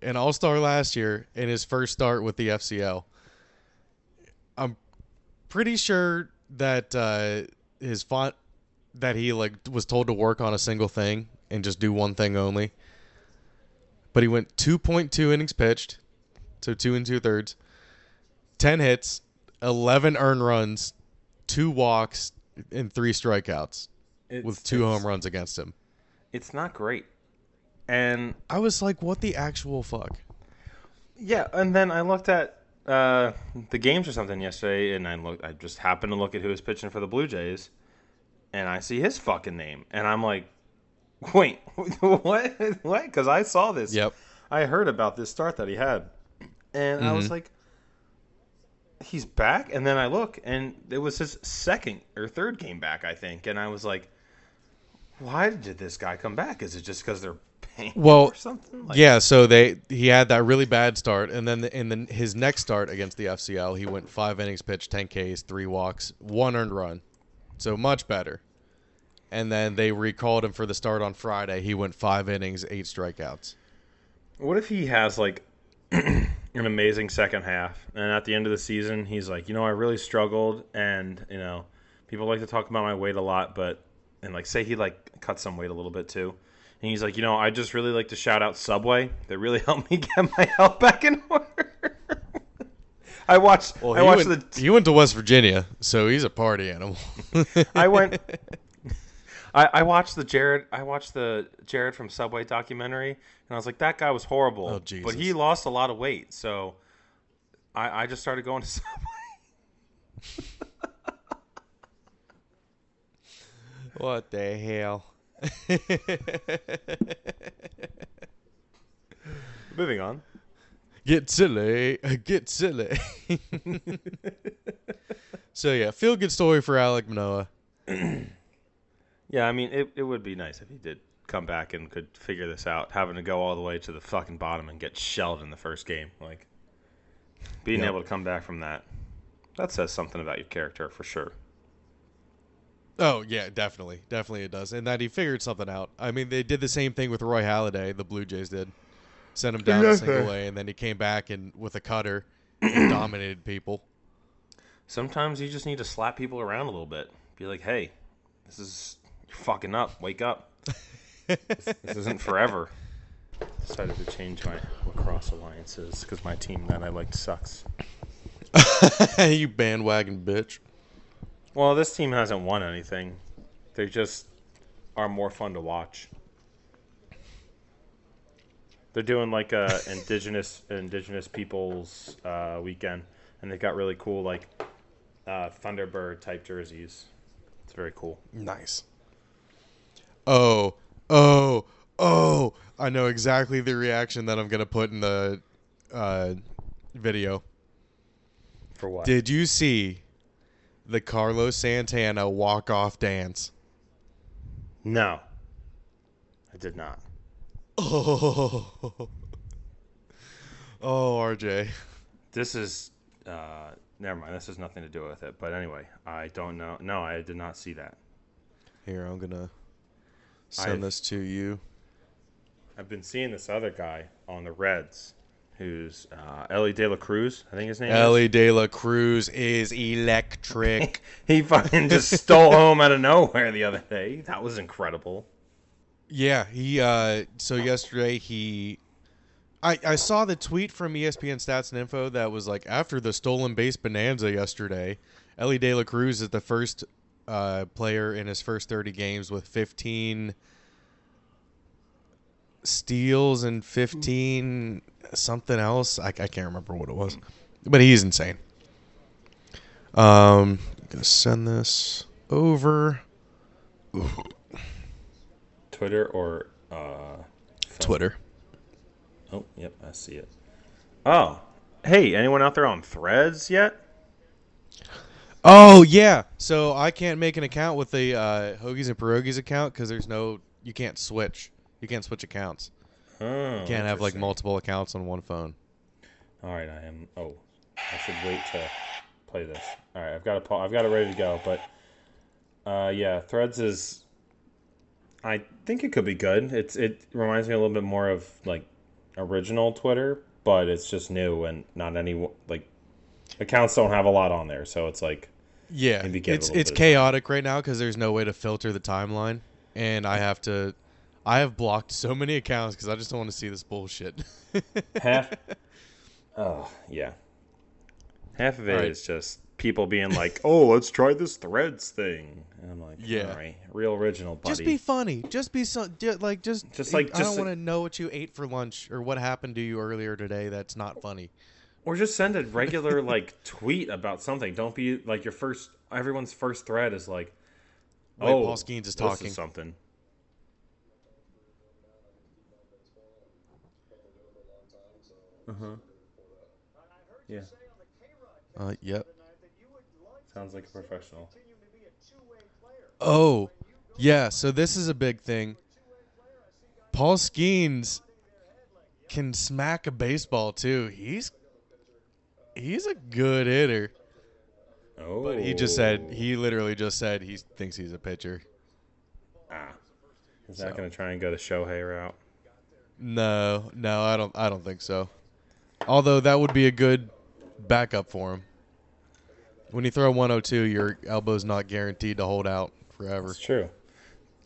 Speaker 1: an All Star last year in his first start with the FCL. I'm pretty sure that uh, his font that he like was told to work on a single thing and just do one thing only. But he went 2.2 innings pitched, so two and two thirds, 10 hits, 11 earned runs, two walks, and three strikeouts
Speaker 4: It's-
Speaker 1: with two home runs against him.
Speaker 4: It's not great. And
Speaker 1: I was like, what the actual fuck?
Speaker 4: Yeah, and then I looked at uh, the games or something yesterday, and I looked. I just happened to look at who was pitching for the Blue Jays, and I see his fucking name, and I'm like, wait, *laughs* what? What? Because I saw this.
Speaker 1: Yep.
Speaker 4: I heard about this start that he had, and I was
Speaker 1: Mhm.
Speaker 4: like, he's back. And then I look, and it was his second or third game back, I think, and I was like, why did this guy come back? Is it just because they're paying
Speaker 1: Well,
Speaker 4: something? Like,
Speaker 1: yeah, so they he had that really bad start, and then in the, his next start against the FCL, he went five innings pitched, ten Ks, three walks, one earned run, so much better. And then they recalled him for the start on Friday. He went five innings, eight strikeouts.
Speaker 4: What if he has like *clears throat* an amazing second half, and at the end of the season, he's like, you know, I really struggled, and you know, people like to talk about my weight a lot, but and like say he like cut some weight a little bit too, and he's like, you know, I just really like to shout out Subway. That really *laughs* helped me get my health back in order. *laughs* I watched.
Speaker 1: Well,
Speaker 4: I watched
Speaker 1: went,
Speaker 4: the.
Speaker 1: he went to West Virginia, so he's a party animal. *laughs*
Speaker 4: I went. I, I watched the Jared. I watched the Jared from Subway documentary, and I was like, that guy was horrible.
Speaker 1: Oh,
Speaker 4: But he lost a lot of weight, so I, I just started going to *laughs* Subway.
Speaker 1: What the hell? *laughs*
Speaker 4: Moving on.
Speaker 1: Get silly. Get silly. *laughs* so yeah, feel good story for Alek Manoah. *clears throat*
Speaker 4: Yeah, I mean, it, it would be nice if he did come back and could figure this out, having to go all the way to the fucking bottom and get shelled in the first game. Like, being
Speaker 1: Yep.
Speaker 4: able to come back from that, that says something about your character for sure.
Speaker 1: Oh yeah, definitely, definitely it does, and that he figured something out. I mean, they did the same thing with Roy Halladay. The Blue Jays did, sent him down a single A, and then he came back and with a cutter *clears throat* and dominated people.
Speaker 4: Sometimes you just need to slap people around a little bit. Be like, hey, this is, you're fucking up. Wake up. this, this isn't forever. Decided to change my lacrosse alliances because my team that I liked sucks. *laughs*
Speaker 1: you bandwagon bitch.
Speaker 4: Well, this team hasn't won anything. They just are more fun to watch. They're doing like a *laughs* indigenous indigenous peoples uh, weekend, and they've got really cool like uh, Thunderbird type jerseys. It's very cool.
Speaker 1: Nice. Oh, oh, oh! I know exactly the reaction that I'm gonna put in the uh, video.
Speaker 4: For what?
Speaker 1: Did you see the Carlos Santana walk off dance?
Speaker 4: no, I did not. *laughs*
Speaker 1: Oh, oh, RJ.
Speaker 4: This is uh, never mind. This has nothing to do with it. But anyway, I don't know. No, I did not see that.
Speaker 1: Here, I'm gonna send
Speaker 4: I've-
Speaker 1: this to you.
Speaker 4: I've been seeing this other guy on the Reds, who's uh, Elly De La Cruz. I think his name. is.
Speaker 1: Elly De La Cruz is electric. *laughs*
Speaker 4: He fucking just stole home out of nowhere the other day. That was incredible.
Speaker 1: yeah, he. uh So yesterday he. I, I saw the tweet from ESPN Stats and Info that was like after the stolen base bonanza yesterday, Elly De La Cruz is the first uh, player in his first 30 games with 15 steals and 15 something else. I, I can't remember what it was, but he's insane. Um, I'm gonna send this over
Speaker 4: Twitter or uh,
Speaker 1: Twitter.
Speaker 4: oh, yep, I see it. Oh, hey, anyone out there on Threads yet?
Speaker 1: Oh yeah. So I can't make an account with the uh, Hoagies and Pierogies account because there's no. You can't switch. You can't switch accounts.
Speaker 4: Oh,
Speaker 1: You can't have like multiple accounts on one phone.
Speaker 4: All right, I am. Oh, I should wait to play this. All right, I've got it. I've got it ready to go. But uh, yeah, Threads is. I think it could be good. It's it reminds me a little bit more of like original Twitter, but it's just new and not any like accounts don't have a lot on there, so it's like
Speaker 1: Yeah,
Speaker 4: Maybe give it a
Speaker 1: it's it's
Speaker 4: bit of
Speaker 1: chaotic right now because there's no way to filter the timeline, and I have to. I have blocked so many accounts because I just don't want to see this bullshit. *laughs*
Speaker 4: half. oh yeah, half of it is
Speaker 1: All right.
Speaker 4: just people being like, "Oh, let's try this Threads thing," and I'm like,
Speaker 1: Yeah.
Speaker 4: all right, real original, buddy."
Speaker 1: just be funny. Just be so. ju- Like just.
Speaker 4: Just like-
Speaker 1: I
Speaker 4: just
Speaker 1: don't want to know what you ate for lunch or what happened to you earlier today. That's not funny.
Speaker 4: Or just send a *laughs* regular like tweet about something. Don't be like your first. Everyone's first thread is like,
Speaker 1: Wait,
Speaker 4: "Oh,
Speaker 1: Paul Skenes is
Speaker 4: this
Speaker 1: talking.
Speaker 4: something." Uh huh. Yeah,
Speaker 1: Uh, yep.
Speaker 4: sounds like a professional.
Speaker 1: Oh, yeah. So this is a big thing. Paul Skenes can smack a baseball too. He's he's a good hitter.
Speaker 4: Oh,
Speaker 1: But he just said he literally just said he thinks he's a pitcher.
Speaker 4: ah, is that
Speaker 1: So.
Speaker 4: gonna try and go the Shohei route?
Speaker 1: No, no, I don't. I don't think so. Although that would be a good backup for him. When you throw 102, your elbow's not guaranteed to hold out forever.
Speaker 4: It's true.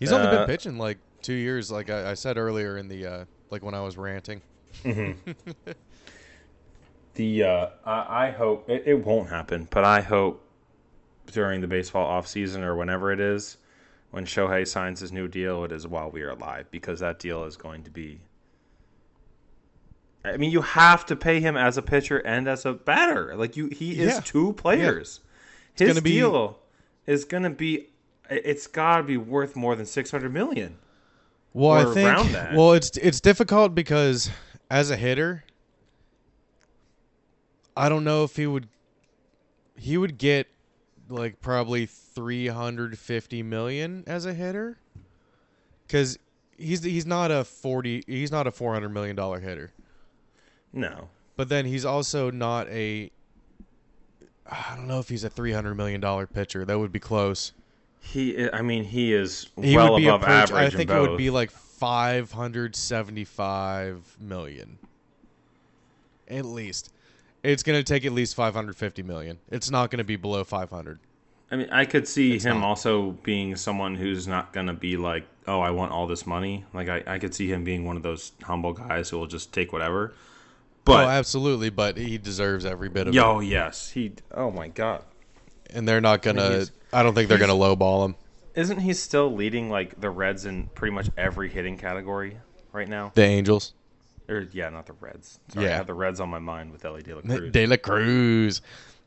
Speaker 1: He's only
Speaker 4: Uh,
Speaker 1: been pitching like two years, like I, I said earlier in the uh, like when I was ranting. *laughs*
Speaker 4: The uh, I, I hope it, it won't happen, but I hope during the baseball offseason or whenever it is, when Shohei signs his new deal, it is while we are alive because that deal is going to be. I mean, you have to pay him as a pitcher and as a batter. Like you, he is
Speaker 1: Yeah.
Speaker 4: two players. His
Speaker 1: gonna be-
Speaker 4: deal is going to be it's got to be worth more than six hundred million.
Speaker 1: Well, I think
Speaker 4: that.
Speaker 1: well, it's it's difficult because as a hitter, I don't know if he would he would get like probably 350 million as a hitter cuz he's he's not a 40 he's not a 400 million dollar hitter.
Speaker 4: No,
Speaker 1: But then he's also not a I don't know if he's a 300 million dollar pitcher. That would be close.
Speaker 4: he. I mean, he is
Speaker 1: He
Speaker 4: well
Speaker 1: would be
Speaker 4: above
Speaker 1: approach,
Speaker 4: average.
Speaker 1: I think
Speaker 4: in
Speaker 1: it would be like 575 million. At least. It's going to take at least 550 million. It's not going to be below 500.
Speaker 4: I mean, I could see
Speaker 1: It's
Speaker 4: him
Speaker 1: not.
Speaker 4: also being someone who's not gonna be like, oh, I want all this money. Like, I, I could see him being one of those humble guys who will just take whatever. But
Speaker 1: oh, absolutely, but he deserves every bit of
Speaker 4: yo,
Speaker 1: it.
Speaker 4: yes, he. Oh my god,
Speaker 1: And they're not going to I don't think they're going to lowball him.
Speaker 4: isn't he still leading like the Reds in pretty much every hitting category right now?
Speaker 1: The Angels.
Speaker 4: Or yeah, not the Reds. Sorry, I have the Reds on my mind with Elly De La Cruz.
Speaker 1: De La Cruz.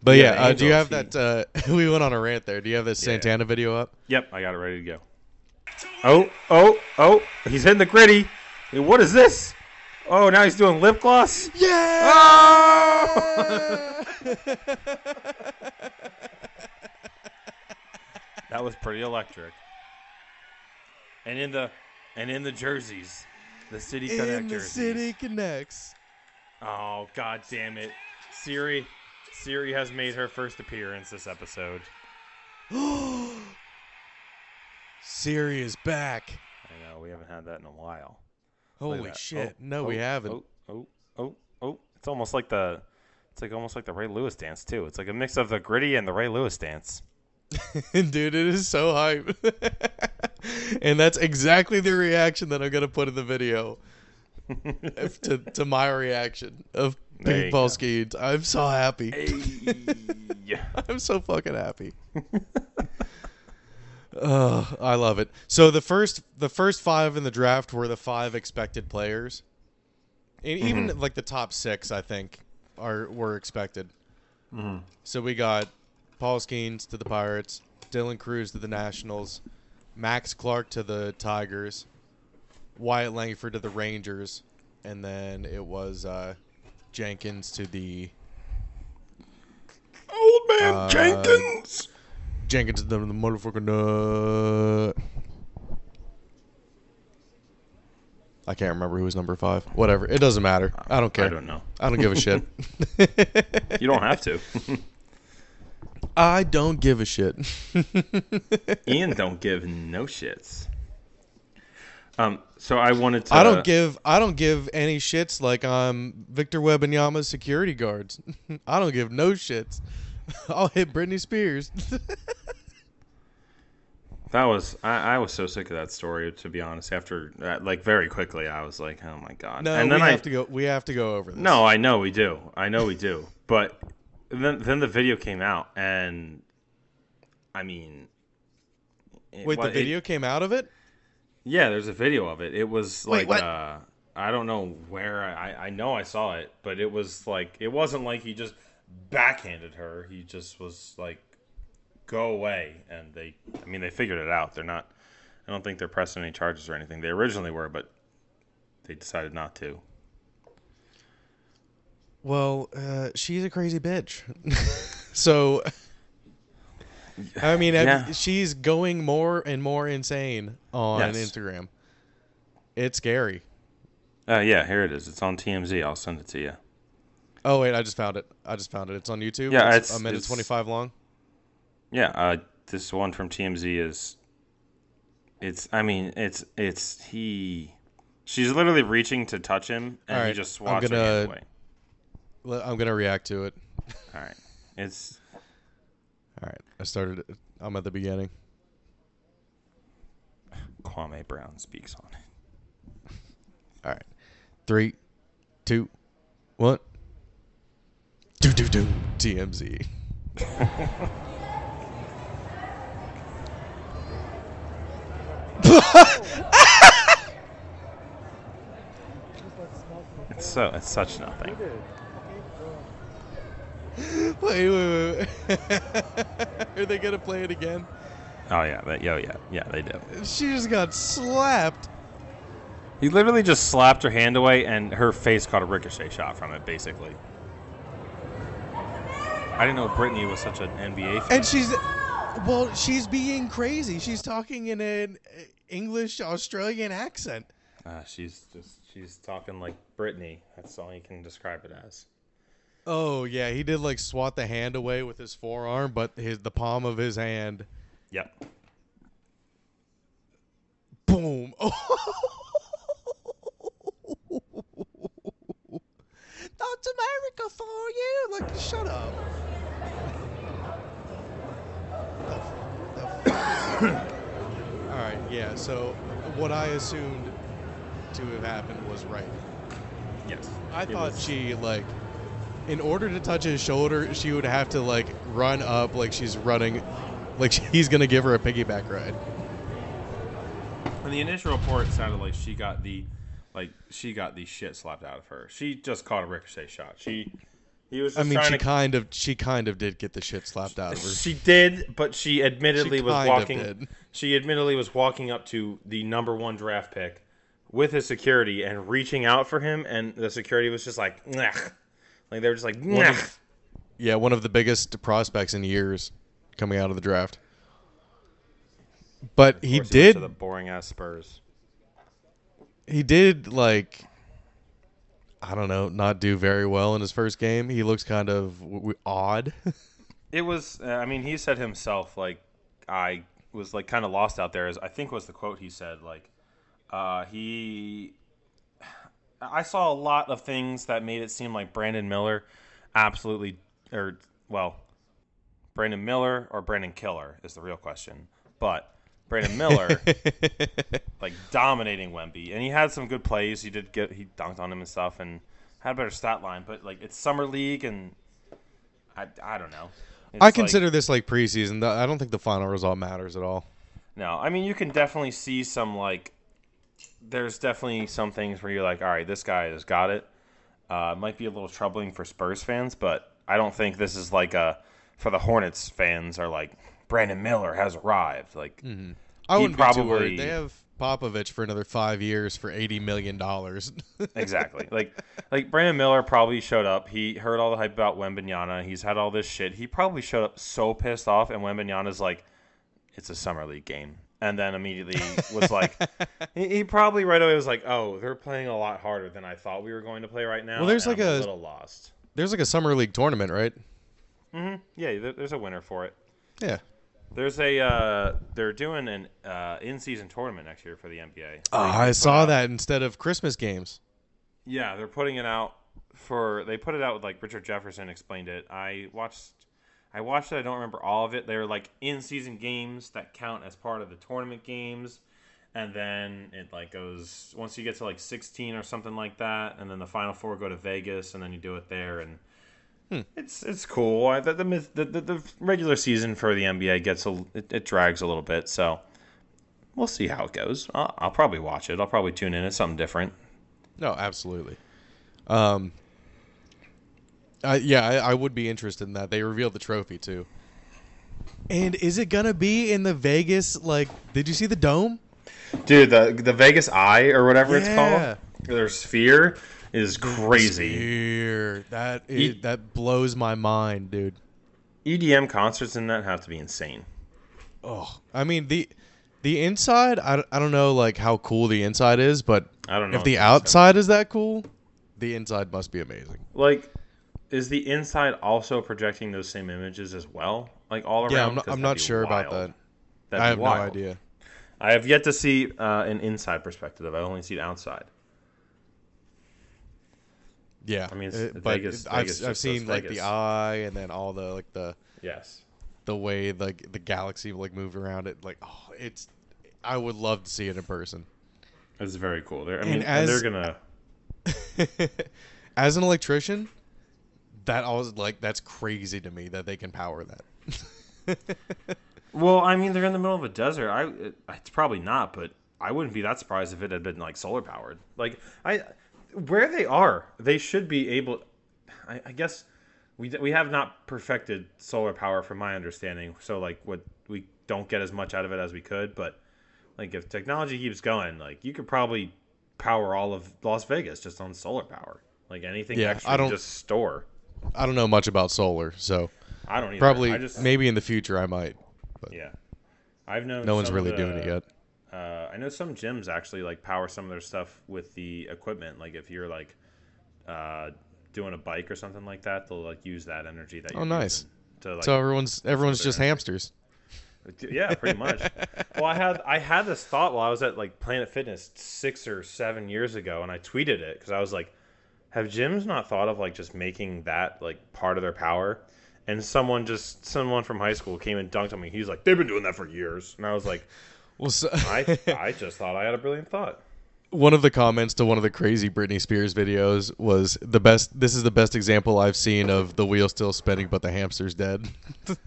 Speaker 1: But
Speaker 4: Yeah,
Speaker 1: yeah, uh, do you have
Speaker 4: Angels,
Speaker 1: that uh, *laughs* we went on a rant there. Do you have this Santana video up?
Speaker 4: Yep, I got it ready to go. Oh, oh, oh! He's hitting the gritty. Hey, What is this? Oh, now he's doing lip gloss.
Speaker 1: Yeah!
Speaker 4: Oh! *laughs* that was pretty electric. And in the and in the jerseys, the city connect
Speaker 1: In the
Speaker 4: jerseys.
Speaker 1: city connects.
Speaker 4: Oh god damn it. Siri Siri has made her first appearance this episode. *gasps*
Speaker 1: Siri is back.
Speaker 4: I know, we haven't had that in a while.
Speaker 1: Holy shit.
Speaker 4: Oh,
Speaker 1: no, we
Speaker 4: oh,
Speaker 1: haven't.
Speaker 4: Oh, oh, oh, oh. It's almost like the it's like almost like the Ray Lewis dance too. It's like a mix of the gritty and the Ray Lewis dance. *laughs*
Speaker 1: Dude, it is so hype. *laughs* and that's exactly the reaction that I'm going to put in the video to, to my reaction of
Speaker 4: There you
Speaker 1: Pink
Speaker 4: go.
Speaker 1: Skenes. I'm so happy. *laughs* I'm so fucking happy. I love it. So the first the first five in the draft were the five expected players. And even
Speaker 4: Mm-hmm.
Speaker 1: like the top six, I think, are were expected.
Speaker 4: Mm-hmm.
Speaker 1: So we got Paul Skenes to the Pirates, Dylan Crews to the Nationals, Max Clark to the Tigers, Wyatt Langford to the Rangers, and then it was uh, Jenkins to the
Speaker 4: Old man
Speaker 1: Uh,
Speaker 4: Jenkins.
Speaker 1: Jenkins to the, the motherfucking uh I can't remember who was number five. Whatever. It doesn't matter. I don't care.
Speaker 4: I don't know.
Speaker 1: I don't give a shit. *laughs* *laughs*
Speaker 4: You don't have to. *laughs*
Speaker 1: I don't give a shit. *laughs*
Speaker 4: Ian don't give no shits. Um, so I wanted to.
Speaker 1: I don't give I don't give any shits like I'm Victor Wembanyama's security guards. *laughs* I don't give no shits. *laughs* I'll hit Britney Spears.
Speaker 4: That was I, I was so sick of that story to be honest. After uh, like very quickly, I was like, oh my god.
Speaker 1: no,
Speaker 4: and
Speaker 1: we
Speaker 4: then I
Speaker 1: have to go we have to go over this.
Speaker 4: no, I know we do. I know we do. But then then the video came out, and I mean, it
Speaker 1: Wait,
Speaker 4: wa-
Speaker 1: the
Speaker 4: it-
Speaker 1: video came out of it?
Speaker 4: yeah, there's a video of it. It was
Speaker 1: Wait,
Speaker 4: like
Speaker 1: what?
Speaker 4: uh, I don't know where I I know I saw it, but it was like it wasn't like he just backhanded her. He just was like, go away, and they. I mean, they figured it out. They're not. I don't think they're pressing any charges or anything. They originally were, but they decided not to.
Speaker 1: Well, uh, she's a crazy bitch. *laughs* so, I mean,
Speaker 4: Yeah.
Speaker 1: she's going more and more insane on
Speaker 4: Yes.
Speaker 1: Instagram. It's scary.
Speaker 4: Uh, yeah, here it is. It's on TMZ. I'll send it to you.
Speaker 1: Oh wait, I just found it. I just found it. It's on YouTube.
Speaker 4: Yeah,
Speaker 1: it's,
Speaker 4: it's-
Speaker 1: a minute
Speaker 4: it's-
Speaker 1: twenty-five long.
Speaker 4: Yeah, uh, this one from TMZ is. It's. I mean, it's. It's he. She's literally reaching to touch him, and
Speaker 1: All
Speaker 4: he just swats her away.
Speaker 1: Le- I'm gonna react to it.
Speaker 4: All right, it's.
Speaker 1: All right, I started. it. I'm at the beginning.
Speaker 4: Kwame Brown speaks on it.
Speaker 1: All right, three, two, one. Do do do. TMZ. *laughs*
Speaker 4: It's so. It's such nothing. *laughs*
Speaker 1: Wait, wait, wait. *laughs* Are they gonna play it again?
Speaker 4: Oh yeah, they, oh yeah, yeah, they do.
Speaker 1: She just got slapped.
Speaker 4: He literally just slapped her hand away, and her face caught a ricochet shot from it, basically. I didn't know Britney was such an NBA fan.
Speaker 1: And she's, well, she's being crazy. She's talking in an English Australian accent.
Speaker 4: Uh, she's just she's talking like Britney. That's all you can describe it as.
Speaker 1: Oh yeah, he did like swat the hand away with his forearm, but his the palm of his hand,
Speaker 4: Yep.
Speaker 1: boom. *laughs* Oh. That's America for you. Like, shut up. The- the- All right, yeah. So what I assumed to have happened was right.
Speaker 4: Yes.
Speaker 1: I
Speaker 4: It
Speaker 1: thought
Speaker 4: was-
Speaker 1: she like, in order to touch his shoulder, she would have to like run up like she's running, like *laughs* he's gonna give her a piggyback ride.
Speaker 4: And the initial report, sounded like she got the, like she got the shit slapped out of her. She just caught a ricochet shot. She, he was.
Speaker 1: I mean,
Speaker 4: trying
Speaker 1: she
Speaker 4: to,
Speaker 1: kind of, she kind of did get the shit slapped out of her.
Speaker 4: She did, but she admittedly
Speaker 1: She
Speaker 4: was walking. She admittedly was walking up to the number one draft pick with his security and reaching out for him, and the security was just like. Like they were just like,
Speaker 1: One of- yeah, one of the biggest prospects in years coming out of the draft. But he did,
Speaker 4: to the boring ass Spurs.
Speaker 1: he did like, I don't know, not do very well in his first game. He looks kind of w- w- odd. *laughs*
Speaker 4: It was. Uh, I mean, he said himself like I was like kind of lost out there. As I think was the quote he said. Like uh, he, I saw a lot of things that made it seem like Brandon Miller, absolutely, or well, Brandon Miller or Brandon Killer is the real question. But Brandon Miller, *laughs* like dominating Wemby, and he had some good plays. He did get he dunked on him and stuff, and had a better stat line. But like it's summer league, and I I don't know. It's
Speaker 1: I
Speaker 4: like-
Speaker 1: consider this like preseason. I don't think the final result matters at all.
Speaker 4: No, I mean you can definitely see some like. There's definitely some things where you're like, all right, this guy has got it. Uh, might be a little troubling for Spurs fans, but I don't think this is like a for the Hornets fans are like Brandon Miller has arrived. Like
Speaker 1: I wouldn't be too worried. They have Popovich for another five years for eighty million dollars. *laughs*
Speaker 4: exactly, like like Brandon Miller probably showed up. He heard all the hype about Wembanyama. He's had all this shit. He probably showed up so pissed off, and Wembanyama's like, "It's a summer league game." And then immediately was like, *laughs* he, he probably right away was like, "Oh, they're playing a lot harder than I thought we were going to play right now."
Speaker 1: Well, there's like
Speaker 4: I'm a
Speaker 1: a-
Speaker 4: little lost.
Speaker 1: There's like a summer league tournament, right? Mm-hmm.
Speaker 4: Yeah, there, there's a winner for it.
Speaker 1: Yeah.
Speaker 4: There's a uh, they're doing an uh, in-season tournament next year for the NBA.
Speaker 1: Oh,
Speaker 4: They- they
Speaker 1: I saw that instead of Christmas games.
Speaker 4: Yeah, they're putting it out for. They put it out with like Richard Jefferson explained it. I watched. I watched it. I don't remember all of it. They're like in-season games that count as part of the tournament games, and then it like goes once you get to like 16 or something like that, and then the final four go to Vegas, and then you do it there, and it's it's cool. I, the, the, the the the regular season for the NBA gets a it, it drags a little bit, so we'll see how it goes. I'll, I'll probably watch it. I'll probably tune in. It's something different.
Speaker 1: No, absolutely. Um. Uh, yeah, I, I would be interested in that. They revealed the trophy too. And is it gonna be in the Vegas? Like, did you see the dome?
Speaker 4: Dude, the the Vegas Eye or whatever it's
Speaker 1: Yeah.
Speaker 4: called, their sphere is crazy.
Speaker 1: Sphere. That is,
Speaker 4: Ye-
Speaker 1: that blows my mind, dude.
Speaker 4: EDM concerts in that have to be insane.
Speaker 1: Oh, I mean the the inside. I, don't- I don't know like how cool the inside is, but
Speaker 4: I don't know
Speaker 1: if the
Speaker 4: if the inside-
Speaker 1: outside is that cool, the inside must be amazing.
Speaker 4: Like, is the inside also projecting those same images as well? Like all around?
Speaker 1: Yeah, I'm not, I'm not sure about that.
Speaker 4: That'd
Speaker 1: I have no idea.
Speaker 4: I have yet to see uh, an inside perspective. I've only seen outside.
Speaker 1: Yeah,
Speaker 4: I mean, it's-
Speaker 1: uh,
Speaker 4: it's
Speaker 1: but
Speaker 4: Vegas-
Speaker 1: I've,
Speaker 4: Vegas
Speaker 1: I've seen like
Speaker 4: Vegas.
Speaker 1: the eye and then all the like the
Speaker 4: Yes.
Speaker 1: the way like the galaxy like move around it. Like, oh, it's. I would love to see it in person.
Speaker 4: It's very cool. They're, I mean, and
Speaker 1: as-
Speaker 4: they're gonna. *laughs*
Speaker 1: As an electrician, that always like that's crazy to me that they can power that. *laughs*
Speaker 4: Well, I mean, they're in the middle of a desert. I uh, it's probably not, but I wouldn't be that surprised if it had been like solar powered. Like I, where they are, they should be able. I, I guess we we have not perfected solar power, from my understanding. So like, what we don't get as much out of it as we could. But like if technology keeps going, like you could probably power all of Las Vegas just on solar power. Like anything
Speaker 1: Yeah,
Speaker 4: extra,
Speaker 1: I don't-
Speaker 4: just store.
Speaker 1: I don't know much about solar, so
Speaker 4: I don't either.
Speaker 1: probably
Speaker 4: I just
Speaker 1: maybe in the future I might.
Speaker 4: But yeah. I've known
Speaker 1: No one's really doing it yet.
Speaker 4: Uh, I know some gyms actually like power some of their stuff with the equipment. Like if you're like uh, doing a bike or something like that, they'll like use that energy that. You're
Speaker 1: Oh, nice.
Speaker 4: To, like,
Speaker 1: So everyone's everyone's just hamsters.
Speaker 4: yeah, pretty much. *laughs* well, I had I had this thought while I was at like Planet Fitness six or seven years ago, and I tweeted it because I was like, "Have gyms not thought of like just making that like part of their power?" And someone just someone from high school came and dunked on me. He's like, "They've been doing that for years," and I was like, *laughs*
Speaker 1: Well, so,
Speaker 4: "I I *laughs* just thought I had a brilliant thought."
Speaker 1: one of the comments to one of the crazy Britney Spears videos was the best. This is the best example I've seen of the wheel still spinning, but the hamster's dead. *laughs*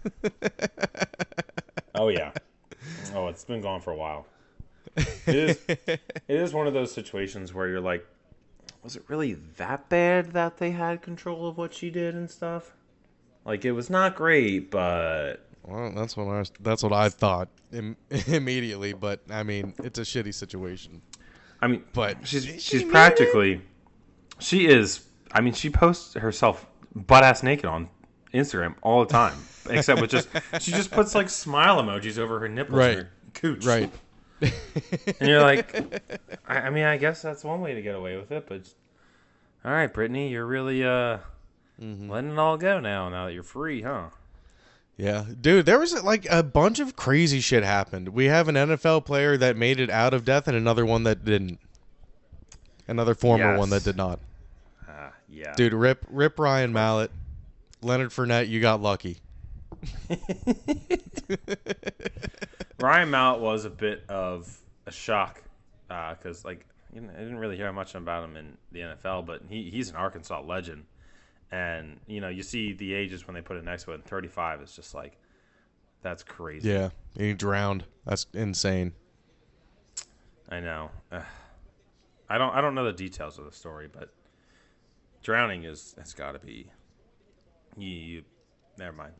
Speaker 4: Oh yeah. Oh, it's been gone for a while. It is. it is one of those situations where you're like, was it really that bad that they had control of what she did and stuff? Like it was not great, but
Speaker 1: Well, that's what I was, that's what I thought Im- *laughs* immediately. But I mean, it's a shitty situation.
Speaker 4: I mean,
Speaker 1: But
Speaker 4: she's
Speaker 1: she
Speaker 4: she's practically, she is. I mean, she posts herself butt ass naked on Instagram all the time, except with just she just puts like smile emojis over her nipples,
Speaker 1: Right.
Speaker 4: and her cooch,
Speaker 1: Right. *laughs*
Speaker 4: And you're like, I, I mean, I guess that's one way to get away with it, but all right, Britney, you're really uh letting it all go now. Now that you're free, huh?
Speaker 1: Yeah, dude, there was like a bunch of crazy shit happened. We have an NFL player that made it out of death, and another one that didn't. Another former one that did not.
Speaker 4: Uh, yeah,
Speaker 1: Dude, rip, rip Ryan Mallett, Leonard Fournette. You got lucky. *laughs* *laughs*
Speaker 4: Ryan Mallett was a bit of a shock uh, because, like, you know, I didn't really hear much about him in the NFL, but he, he's an Arkansas legend. And, you know, you see the ages when they put it next to it, and 35 is just like, that's crazy.
Speaker 1: Yeah, he drowned. That's insane.
Speaker 4: I know. I don't I don't know the details of the story, but drowning is has got to be. You, you, never mind.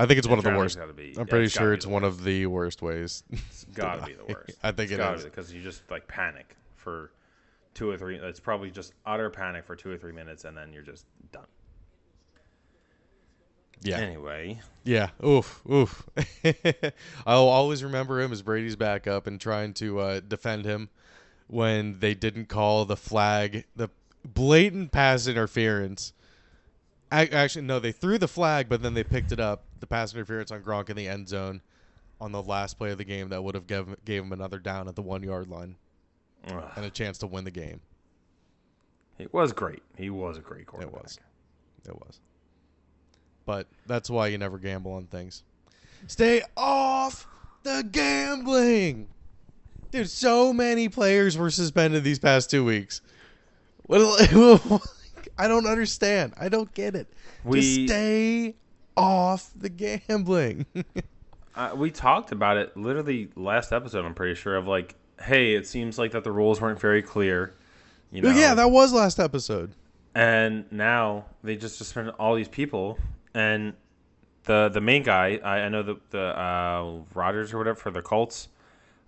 Speaker 1: I think it's one of the worst.
Speaker 4: gotta be-
Speaker 1: I'm
Speaker 4: yeah,
Speaker 1: pretty
Speaker 4: it's
Speaker 1: sure it's one of the worst ways. *laughs*
Speaker 4: It's got to be the worst. *laughs*
Speaker 1: I think
Speaker 4: it's
Speaker 1: it
Speaker 4: gotta
Speaker 1: is.
Speaker 4: be because you just like panic for two or three. It's probably just utter panic for two or three minutes, and then you're just done.
Speaker 1: Yeah,
Speaker 4: Anyway,
Speaker 1: yeah. Oof, oof. *laughs* I'll always remember him as Brady's backup and trying to uh, defend him when they didn't call the flag, the blatant pass interference. Ac- Actually, no, they threw the flag, but then they picked it up. The pass interference on Gronk in the end zone on the last play of the game that would have gave, gave him another down at the one yard line
Speaker 4: ugh,
Speaker 1: and a chance to win the game.
Speaker 4: it was great. He was a great quarterback.
Speaker 1: It was. It was. But that's why you never gamble on things. Stay off the gambling. Dude, so many players were suspended these past two weeks. What? *laughs* I don't understand. I don't get it.
Speaker 4: We-
Speaker 1: Just stay off the gambling. *laughs*
Speaker 4: Uh, we talked about it literally last episode. I'm pretty sure of like, hey, it seems like that the rules weren't very clear. You know,
Speaker 1: yeah, that was last episode.
Speaker 4: and now they just suspended all these people and the the main guy i, I know the the uh, rogers or whatever for the colts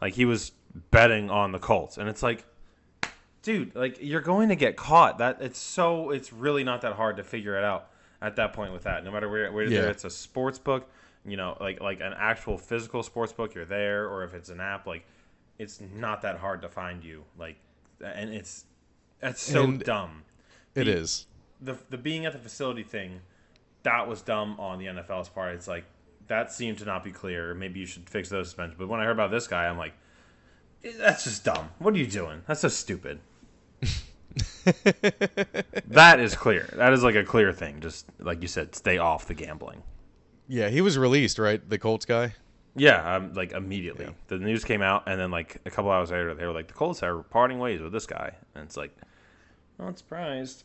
Speaker 4: like he was betting on the colts and it's like dude like you're going to get caught that it's so it's really not that hard to figure it out at that point with that no matter where whether
Speaker 1: Yeah.
Speaker 4: it's a sports book you know like like an actual physical sports book you're there or if it's an app like it's not that hard to find you like and it's that's so
Speaker 1: And-
Speaker 4: dumb
Speaker 1: It
Speaker 4: The-
Speaker 1: is.
Speaker 4: the the being at the facility thing, that was dumb on the NFL's part. It's like that seemed to not be clear. Maybe you should fix those suspensions. But when I heard about this guy, I'm like, "Eh, that's just dumb. What are you doing? That's so stupid. *laughs* that is clear. That is like a clear thing. Just like you said, stay off the gambling.
Speaker 1: Yeah, he was released, right? The Colts guy.
Speaker 4: Yeah, um, like immediately. The news came out, and then like a couple hours later, they were like, the Colts are parting ways with this guy, and it's like, not surprised.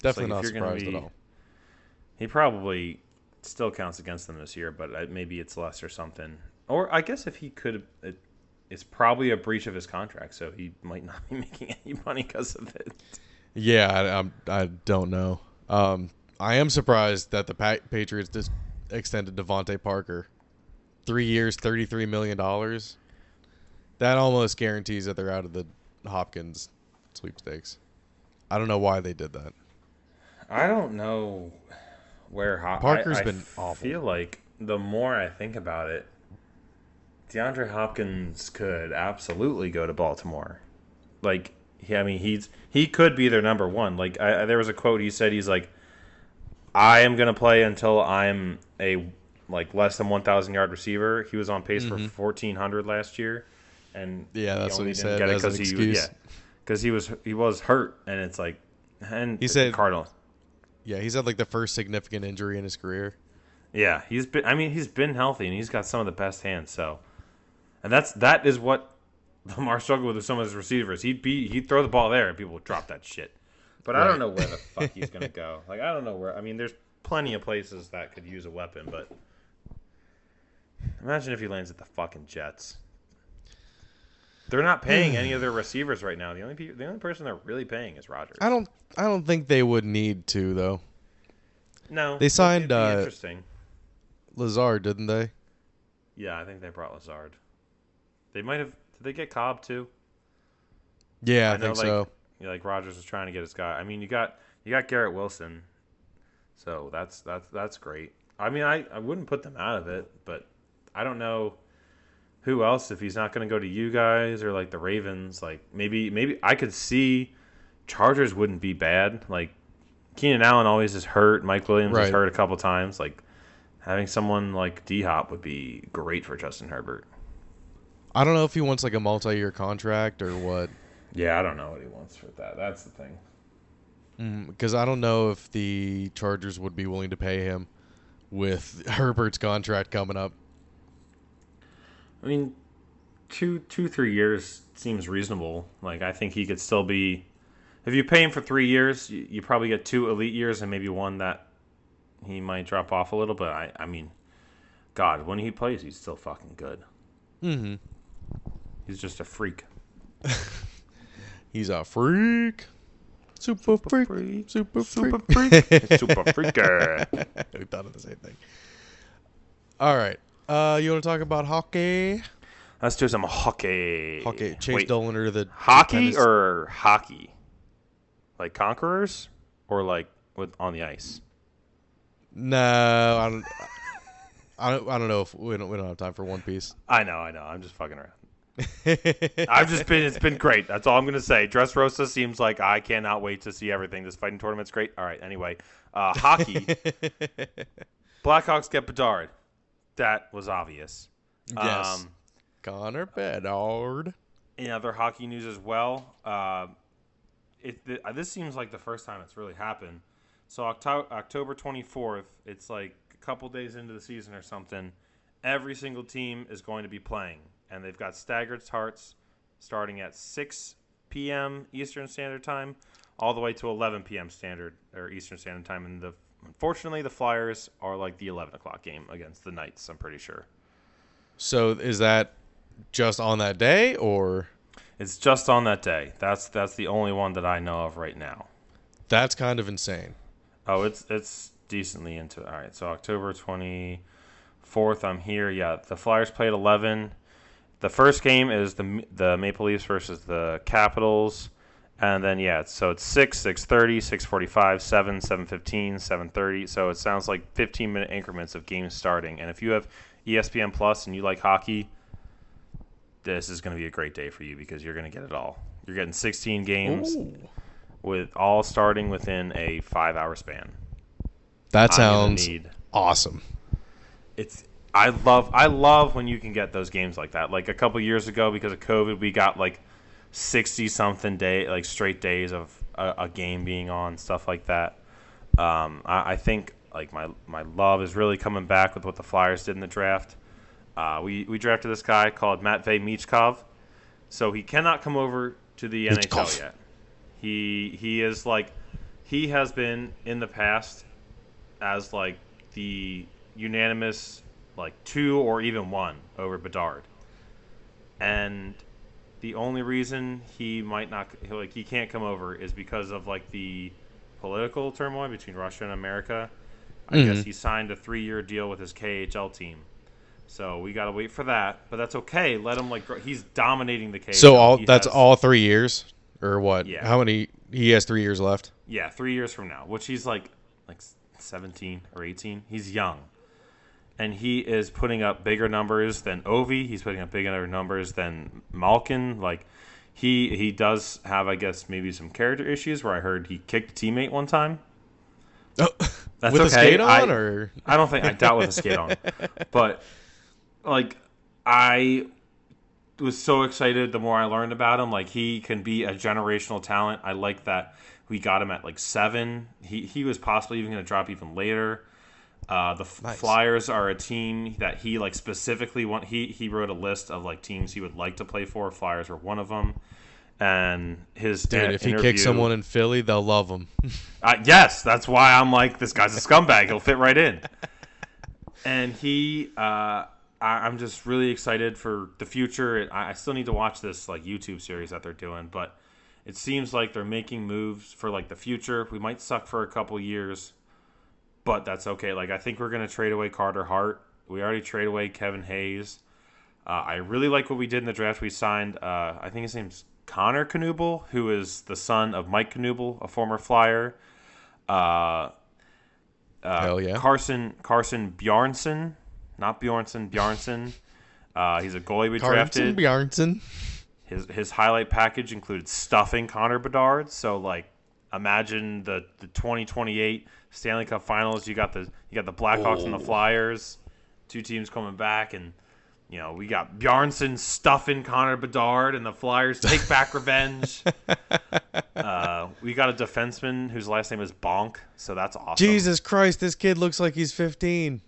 Speaker 1: Definitely
Speaker 4: like
Speaker 1: not
Speaker 4: if you're gonna
Speaker 1: surprised
Speaker 4: be-
Speaker 1: at all.
Speaker 4: He probably still counts against them this year, but uh, maybe it's less or something. Or I guess if he could, it, it's probably a breach of his contract, so he might not *laughs* be making any money because of it.
Speaker 1: Yeah, I, I'm, I don't know. Um, I am surprised that the pa- Patriots just extended DeVante Parker three years, thirty-three million dollars. That almost guarantees that they're out of the Hopkins sweepstakes. I don't know why they did that.
Speaker 4: I don't know where Hop-
Speaker 1: Parker's
Speaker 4: I, I
Speaker 1: been awful.
Speaker 4: I feel like the more I think about it, DeAndre Hopkins could absolutely go to Baltimore. Like, he, I mean, he's he could be their number one. Like, I, there was a quote he said. He's like, "I am gonna play until I'm a like less than one thousand yard receiver." He was on pace for fourteen hundred last year, and
Speaker 1: Mm-hmm. Yeah, that's what he said
Speaker 4: get it
Speaker 1: as
Speaker 4: he,
Speaker 1: excuse.
Speaker 4: yeah, because he was he was hurt, and it's like, and
Speaker 1: He said-
Speaker 4: Cardinals.
Speaker 1: Yeah, he's had like the first significant injury in his career.
Speaker 4: Yeah, he's been. I mean, he's been healthy and he's got some of the best hands. So, and that's that is what Lamar struggled with with some of his receivers. He'd be he'd throw the ball there and people would drop that shit. But I don't know where the *laughs* fuck he's gonna go. Like I don't know where. I mean, there's plenty of places that could use a weapon, but imagine if he lands at the fucking Jets. They're not paying any of their receivers right now. The only people, the only person they're really paying is Rodgers.
Speaker 1: I don't. I don't think they would need to though.
Speaker 4: No,
Speaker 1: They signed,
Speaker 4: it'd be
Speaker 1: uh,
Speaker 4: interesting.
Speaker 1: Lazard, didn't they?
Speaker 4: Yeah, I think they brought Lazard. They might have. Did they get Cobb too?
Speaker 1: Yeah, I,
Speaker 4: I know,
Speaker 1: think
Speaker 4: like-
Speaker 1: so.
Speaker 4: Yeah, like Rodgers was trying to get his guy. I mean, you got you got Garrett Wilson, so that's that's that's great. I mean, I I wouldn't put them out of it, but I don't know who else if he's not going to go to you guys or like the Ravens. Like maybe maybe I could see Chargers wouldn't be bad. Like Keenan Allen always is hurt. Mike Williams is hurt a couple times. Like having someone like D Hop would be great for Justin Herbert.
Speaker 1: I don't know if he wants like a multi-year contract or what.
Speaker 4: Yeah, I don't know what he wants for that. That's the thing.
Speaker 1: Because I don't know if the Chargers would be willing to pay him with *laughs* Herbert's contract coming up.
Speaker 4: I mean, two, two, three years seems reasonable. Like, I think he could still be. If you pay him for three years, you, you probably get two elite years and maybe one that he might drop off a little. But I, I mean, God, when he plays, he's still fucking good.
Speaker 1: Mm-hmm.
Speaker 4: He's just a freak. *laughs*
Speaker 1: He's a freak. Super, freak.
Speaker 4: freak.
Speaker 1: Super freak.
Speaker 4: Super freak. *laughs* Super freaker. *laughs*
Speaker 1: we thought of the same thing. All right. Uh, you want to talk about hockey?
Speaker 4: Let's do some hockey.
Speaker 1: Hockey. Chase
Speaker 4: Wait,
Speaker 1: Dolan to the
Speaker 4: hockey
Speaker 1: tennis-
Speaker 4: or hockey? Like conquerors or like with on the ice?
Speaker 1: No, I don't. I don't. I don't know if we don't. We don't have time for One Piece.
Speaker 4: I know, I know. I'm just fucking around. I've just been. It's been great. That's all I'm gonna say. Dressrosa seems like I cannot wait to see everything. This fighting tournament's great. All right. Anyway, uh, hockey. *laughs* Blackhawks get Bedard. That was obvious.
Speaker 1: yes.
Speaker 4: Um,
Speaker 1: Connor Bedard.
Speaker 4: in other hockey news as well, uh, it th- this seems like the first time it's really happened. So Octo- October 24th, it's like a couple days into the season or something. Every single team is going to be playing, and they've got staggered starts starting at 6 p.m. Eastern Standard Time, all the way to 11 p.m. Standard or Eastern Standard Time. And the unfortunately, the Flyers are like the 11 o'clock game against the Knights. I'm pretty sure.
Speaker 1: So is that just on that day, or
Speaker 4: It's just on that day. That's that's the only one that I know of right now.
Speaker 1: that's kind of insane?
Speaker 4: Oh, it's it's decently into it. All right, so October twenty fourth, I'm here. Yeah, the Flyers played eleven. The first game is the the Maple Leafs versus the Capitals, and then yeah, so it's six, six thirty, six forty five, seven, seven fifteen, seven thirty. So it sounds like fifteen minute increments of games starting. And if you have ESPN Plus and you like hockey, this is going to be a great day for you because you're going to get it all. You're getting sixteen games
Speaker 1: Ooh.
Speaker 4: with all starting within a five hour span.
Speaker 1: That sounds awesome.
Speaker 4: it's I love I love when you can get those games like that. Like a couple years ago because of COVID, we got like sixty something day like straight days of a, a game being on stuff like that. Um, I, I think like my my love is really coming back with what the Flyers did in the draft. Uh, we we drafted this guy called Matvey Michkov, so he cannot come over to the
Speaker 1: Michkov.
Speaker 4: NHL yet. He he is like he has been in the past as like the unanimous like two or even one over Bedard. And the only reason he might not like he can't come over is because of like the political turmoil between Russia and America. I guess mm-hmm. he signed a 3-year deal with his KHL team. So we got to wait for that, but that's okay. Let him like grow. he's dominating the cage.
Speaker 1: So all
Speaker 4: He
Speaker 1: that's
Speaker 4: has-
Speaker 1: all three years, or what?
Speaker 4: Yeah.
Speaker 1: How many? He has three years left.
Speaker 4: Yeah, three years from now, which he's like like seventeen or eighteen. He's young, and he is putting up bigger numbers than Ovi. He's putting up bigger numbers than Malkin. Like he he does have, I guess, maybe some character issues. Where I heard he kicked a teammate one time.
Speaker 1: Oh,
Speaker 4: That's
Speaker 1: with a
Speaker 4: okay.
Speaker 1: skate on,
Speaker 4: I-
Speaker 1: or
Speaker 4: I don't think I doubt with a skate on, *laughs* but like I was so excited the more I learned about him. Like he can be a generational talent. I like that we got him at like seven. He he was possibly even going to drop even later. Uh, the
Speaker 1: Nice.
Speaker 4: Flyers are a team that he like specifically want. He he wrote a list of like teams he would like to play for. Flyers were one of them. And his
Speaker 1: dude, if he kicks someone in Philly, they'll love him. *laughs*
Speaker 4: uh, yes, that's why I'm like this guy's a scumbag. He'll fit right in. *laughs* And he, uh, I, I'm just really excited for the future. I, I still need to watch this like YouTube series that they're doing, but it seems like they're making moves for like the future. We might suck for a couple years, but that's okay. Like I think we're gonna trade away Carter Hart. We already trade away Kevin Hayes. Uh, I really like what we did in the draft. We signed, uh, I think his name's Connor Knuble, who is the son of Mike Knuble, a former Flyer. Uh, uh,
Speaker 1: Hell yeah.
Speaker 4: Carson Carson Bjarnson, not Bjornson Bjarnson. *laughs* Uh, he's a goalie we
Speaker 1: Carlson
Speaker 4: drafted.
Speaker 1: Bjarnson.
Speaker 4: His his highlight package included stuffing Connor Bedard. So like, imagine the the 2028 Stanley Cup Finals. You got the you got the Blackhawks and the
Speaker 1: Oh.
Speaker 4: Flyers, two teams coming back, and you know we got Bjarnson stuffing Connor Bedard, and the Flyers take back *laughs* revenge. Uh, we got a defenseman whose last name is Bonk, so that's awesome.
Speaker 1: Jesus Christ, this kid looks like he's 15.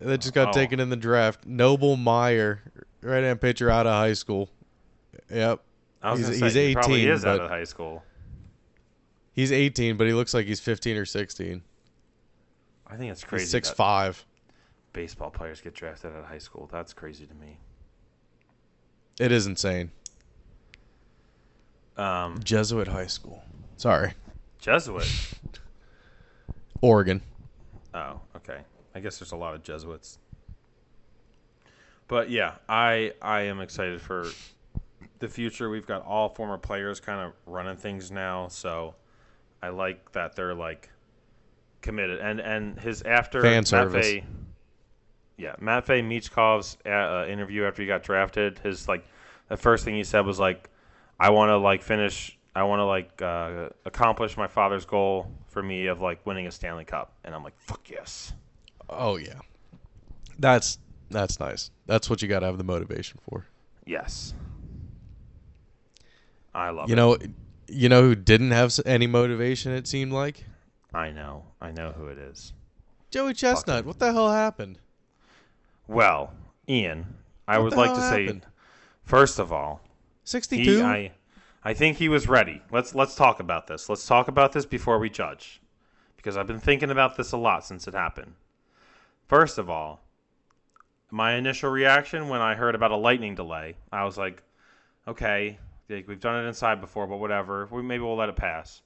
Speaker 1: That just got
Speaker 4: Oh.
Speaker 1: taken in the draft. Noble Meyer, right hand pitcher out of high school. Yep. He's-
Speaker 4: say,
Speaker 1: he's
Speaker 4: he probably
Speaker 1: 18,
Speaker 4: is out of high school.
Speaker 1: He's 18, but he looks like he's 15 or 16.
Speaker 4: I think it's crazy.
Speaker 1: He's six
Speaker 4: that
Speaker 1: five.
Speaker 4: baseball players get drafted out of high school. That's crazy to me.
Speaker 1: It is insane.
Speaker 4: Um,
Speaker 1: Jesuit High School. Sorry.
Speaker 4: Jesuit. *laughs*
Speaker 1: Oregon.
Speaker 4: Oh, okay. I guess there's a lot of Jesuits. But yeah, I I am excited for the future. We've got all former players kind of running things now, so I like that they're like committed. And and his after
Speaker 1: Fan service.
Speaker 4: Yeah, Matvey Michkov's uh, uh, interview after he got drafted, his like the first thing he said was like, "I want to like finish. I want to like uh, accomplish my father's goal for me of like winning a Stanley Cup." And I'm like, "Fuck yes."
Speaker 1: Oh yeah. That's that's nice. That's what you got to have the motivation for.
Speaker 4: Yes. I love
Speaker 1: You
Speaker 4: it.
Speaker 1: know, you know who didn't have any motivation it seemed like?
Speaker 4: I know. I know who it is.
Speaker 1: Joey Chestnut. What the hell happened?
Speaker 4: Well, Ian, I
Speaker 1: What
Speaker 4: would like to say
Speaker 1: happened?
Speaker 4: first of all,
Speaker 1: 62?
Speaker 4: I I think he was ready. Let's let's talk about this. Let's talk about this before we judge. Because I've been thinking about this a lot since it happened. First of all, my initial reaction when I heard about a lightning delay, I was like, okay, we've done it inside before, but whatever. We, maybe we'll let it pass.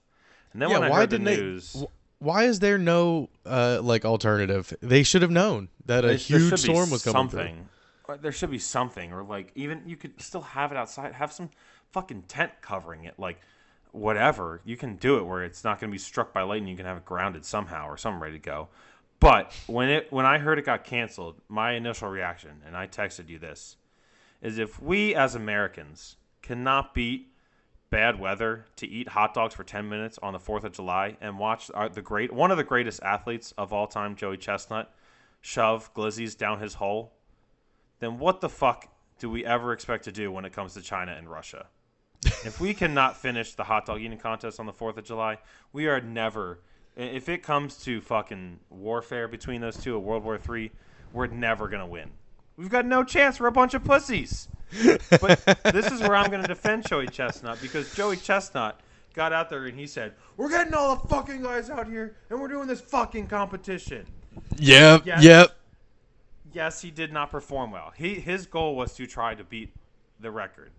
Speaker 4: And then
Speaker 1: yeah,
Speaker 4: when I
Speaker 1: why
Speaker 4: heard the news,
Speaker 1: they why is there no uh like alternative? They should have known that a
Speaker 4: There-
Speaker 1: huge storm was coming
Speaker 4: something. Or There should be something, or like even you could still have it outside. Have some fucking tent covering it, like whatever. You can do it where it's not going to be struck by lightning. You can have it grounded somehow or something ready to go. But when it when I heard it got canceled, my initial reaction, and I texted you this, is if we as Americans cannot beat bad weather to eat hot dogs for 10 minutes on the 4th of July and watch the great one of the greatest athletes of all time, Joey Chestnut, shove glizzies down his hole, then what the fuck do we ever expect to do when it comes to China and Russia? if we cannot finish the hot dog eating contest on the 4th of July, we are never if it comes to fucking warfare between those two, a World War 3, we're never going to win. We've got no chance. We're a bunch of pussies. *laughs* but this is where I'm going to defend Joey Chestnut because Joey Chestnut got out there and he said, "We're getting all the fucking guys out here and we're doing this fucking competition."
Speaker 1: Yep,
Speaker 4: Yes.
Speaker 1: yep.
Speaker 4: Yes, he did not perform well. He his goal was to try to beat the record.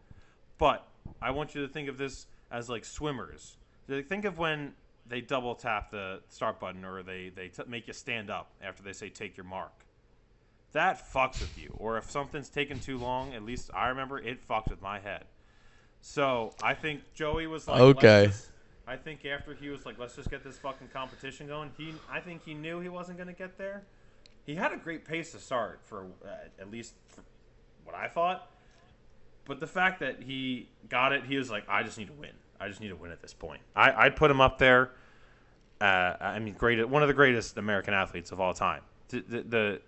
Speaker 4: But I want you to think of this as like swimmers. Think of when they double tap the start button or they they t- make you stand up after they say take your mark. That fucks with you. Or if something's taken too long, at least I remember it fucked with my head. So I think Joey was like,
Speaker 1: Okay.
Speaker 4: just- I think after he was like, let's just get this fucking competition going. He, I think he knew he wasn't going to get there. He had a great pace to start for uh, at least for what I thought. But the fact that he got it, he was like, I just need to win. I just need to win at this point. I, I'd put him up there. Uh, I mean, great, one of the greatest American athletes of all time. The, the, the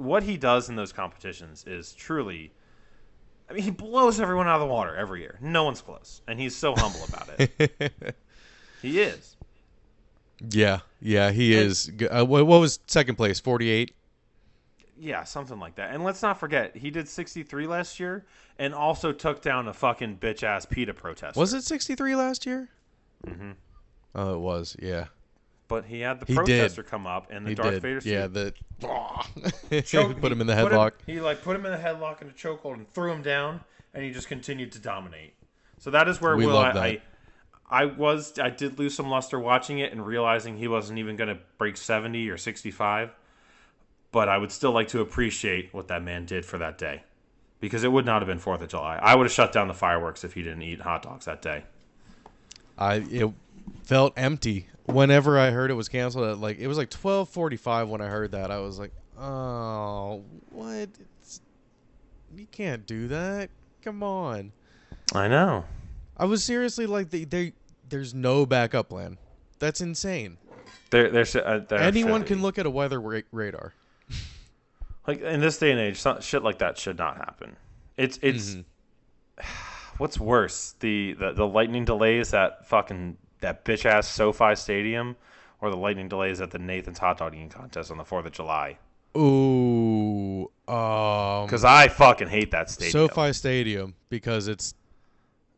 Speaker 4: what he does in those competitions is truly. I mean, he blows everyone out of the water every year. No one's close, and he's so humble about it. *laughs* he is.
Speaker 1: Yeah, yeah, he
Speaker 4: And-
Speaker 1: is. Uh, what, was second place? Forty-eight.
Speaker 4: Yeah, something like that. And let's not forget, he did 63 last year and also took down a fucking bitch ass PETA protester.
Speaker 1: Was it sixty-three last year? Mm-hmm. Oh, it was. Yeah,
Speaker 4: But he had the
Speaker 1: He did.
Speaker 4: protester come up and the
Speaker 1: he
Speaker 4: Darth
Speaker 1: did.
Speaker 4: Vader suit.
Speaker 1: yeah, the
Speaker 4: Choke- *laughs* *laughs*
Speaker 1: put him in the
Speaker 4: put
Speaker 1: headlock.
Speaker 4: he like put him in the headlock and a chokehold and threw him down, and he just continued to dominate. So that is where
Speaker 1: We
Speaker 4: Will
Speaker 1: love
Speaker 4: I,
Speaker 1: that.
Speaker 4: I I was I did lose some luster watching it and realizing he wasn't even going to break 70 or 65. But I would still like to appreciate what that man did for that day. Because it would not have been 4th of July. I would have shut down the fireworks if he didn't eat hot dogs that day.
Speaker 1: I it felt empty whenever I heard it was canceled. At like it was like twelve forty-five when I heard that. I was like, oh, what? It's, you can't do that. Come on.
Speaker 4: I know.
Speaker 1: I was seriously like, they, they there's no backup plan. That's insane.
Speaker 4: There, there's uh, there
Speaker 1: Anyone can look at a weather ra- radar.
Speaker 4: like in this day and age, some, shit like that should not happen. It's it's *sighs* what's worse the, the the lightning delays at fucking that bitch ass SoFi Stadium, or the lightning delays at the Nathan's hot dog eating contest on the Fourth of July.
Speaker 1: Ooh, um,
Speaker 4: Because I fucking hate that stadium.
Speaker 1: SoFi Stadium because it's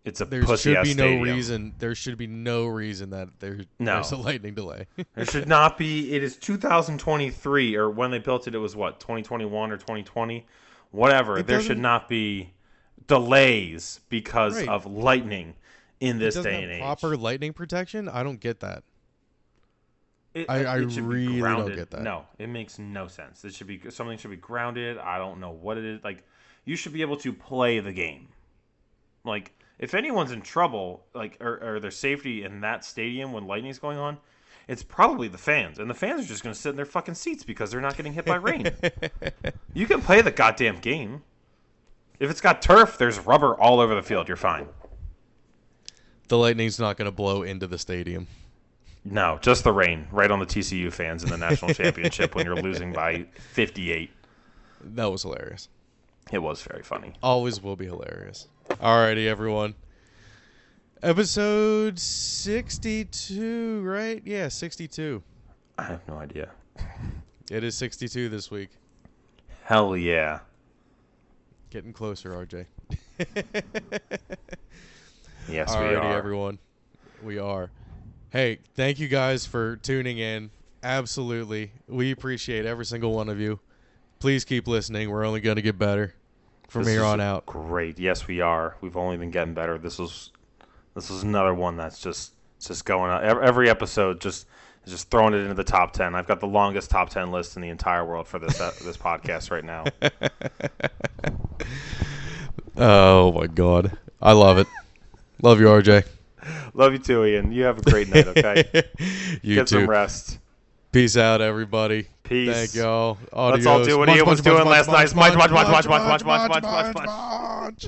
Speaker 4: it's a
Speaker 1: there should be no
Speaker 4: stadium.
Speaker 1: reason. There should be no reason that there,
Speaker 4: No.
Speaker 1: there's a lightning delay. *laughs*
Speaker 4: There should not be. It is 2023, or when they built it, it was what 2021 or 2020, whatever.
Speaker 1: It
Speaker 4: there should not be delays because
Speaker 1: Right.
Speaker 4: of lightning in this
Speaker 1: doesn't
Speaker 4: day and age.
Speaker 1: proper lightning protection. I don't get that.
Speaker 4: It-
Speaker 1: I- uh, I
Speaker 4: it
Speaker 1: really don't get that.
Speaker 4: No, it makes no sense. It should be something should be grounded. I don't know what it is. Like you should be able to play the game. Like if anyone's in trouble, like or, or their safety in that stadium when lightning's going on, it's probably the fans, and the fans are just going to sit in their fucking seats because they're not getting hit by rain. *laughs* you can play the goddamn game. If it's got turf, there's rubber all over the field. You're fine.
Speaker 1: The lightning's not going to blow into the stadium.
Speaker 4: No, just the rain, right on the TCU fans in the national championship when you're losing by 58.
Speaker 1: That was hilarious.
Speaker 4: It was very funny.
Speaker 1: Always will be hilarious. Alrighty, everyone. Episode 62, right? Yeah, 62.
Speaker 4: I have no idea.
Speaker 1: It is 62 this week.
Speaker 4: Hell yeah.
Speaker 1: Getting closer, RJ. *laughs*
Speaker 4: Yes, we
Speaker 1: Alrighty,
Speaker 4: are.
Speaker 1: everyone. We are. Hey, thank you guys for tuning in. Absolutely. We appreciate every single one of you. Please keep listening. We're only going to get better from
Speaker 4: This
Speaker 1: here
Speaker 4: is
Speaker 1: on out.
Speaker 4: Great. Yes, we are. We've only been getting better. This was this was another one that's just just going on. Every, every episode just just throwing it into the top 10. I've got the longest top 10 list in the entire world for this uh, *laughs* this podcast right now. *laughs*
Speaker 1: Oh, my God. I love it. Love you, RJ.
Speaker 4: Love you too, Ian. You have a great night, okay?
Speaker 1: you
Speaker 4: Get
Speaker 1: too.
Speaker 4: some rest.
Speaker 1: Peace out, everybody.
Speaker 4: Peace.
Speaker 1: Thank y'all.
Speaker 4: Let's all do what Ian was doing last night.
Speaker 1: munch,
Speaker 4: munch, munch,
Speaker 1: munch,
Speaker 4: munch, munch,
Speaker 1: munch,
Speaker 4: munch, munch.
Speaker 1: munch.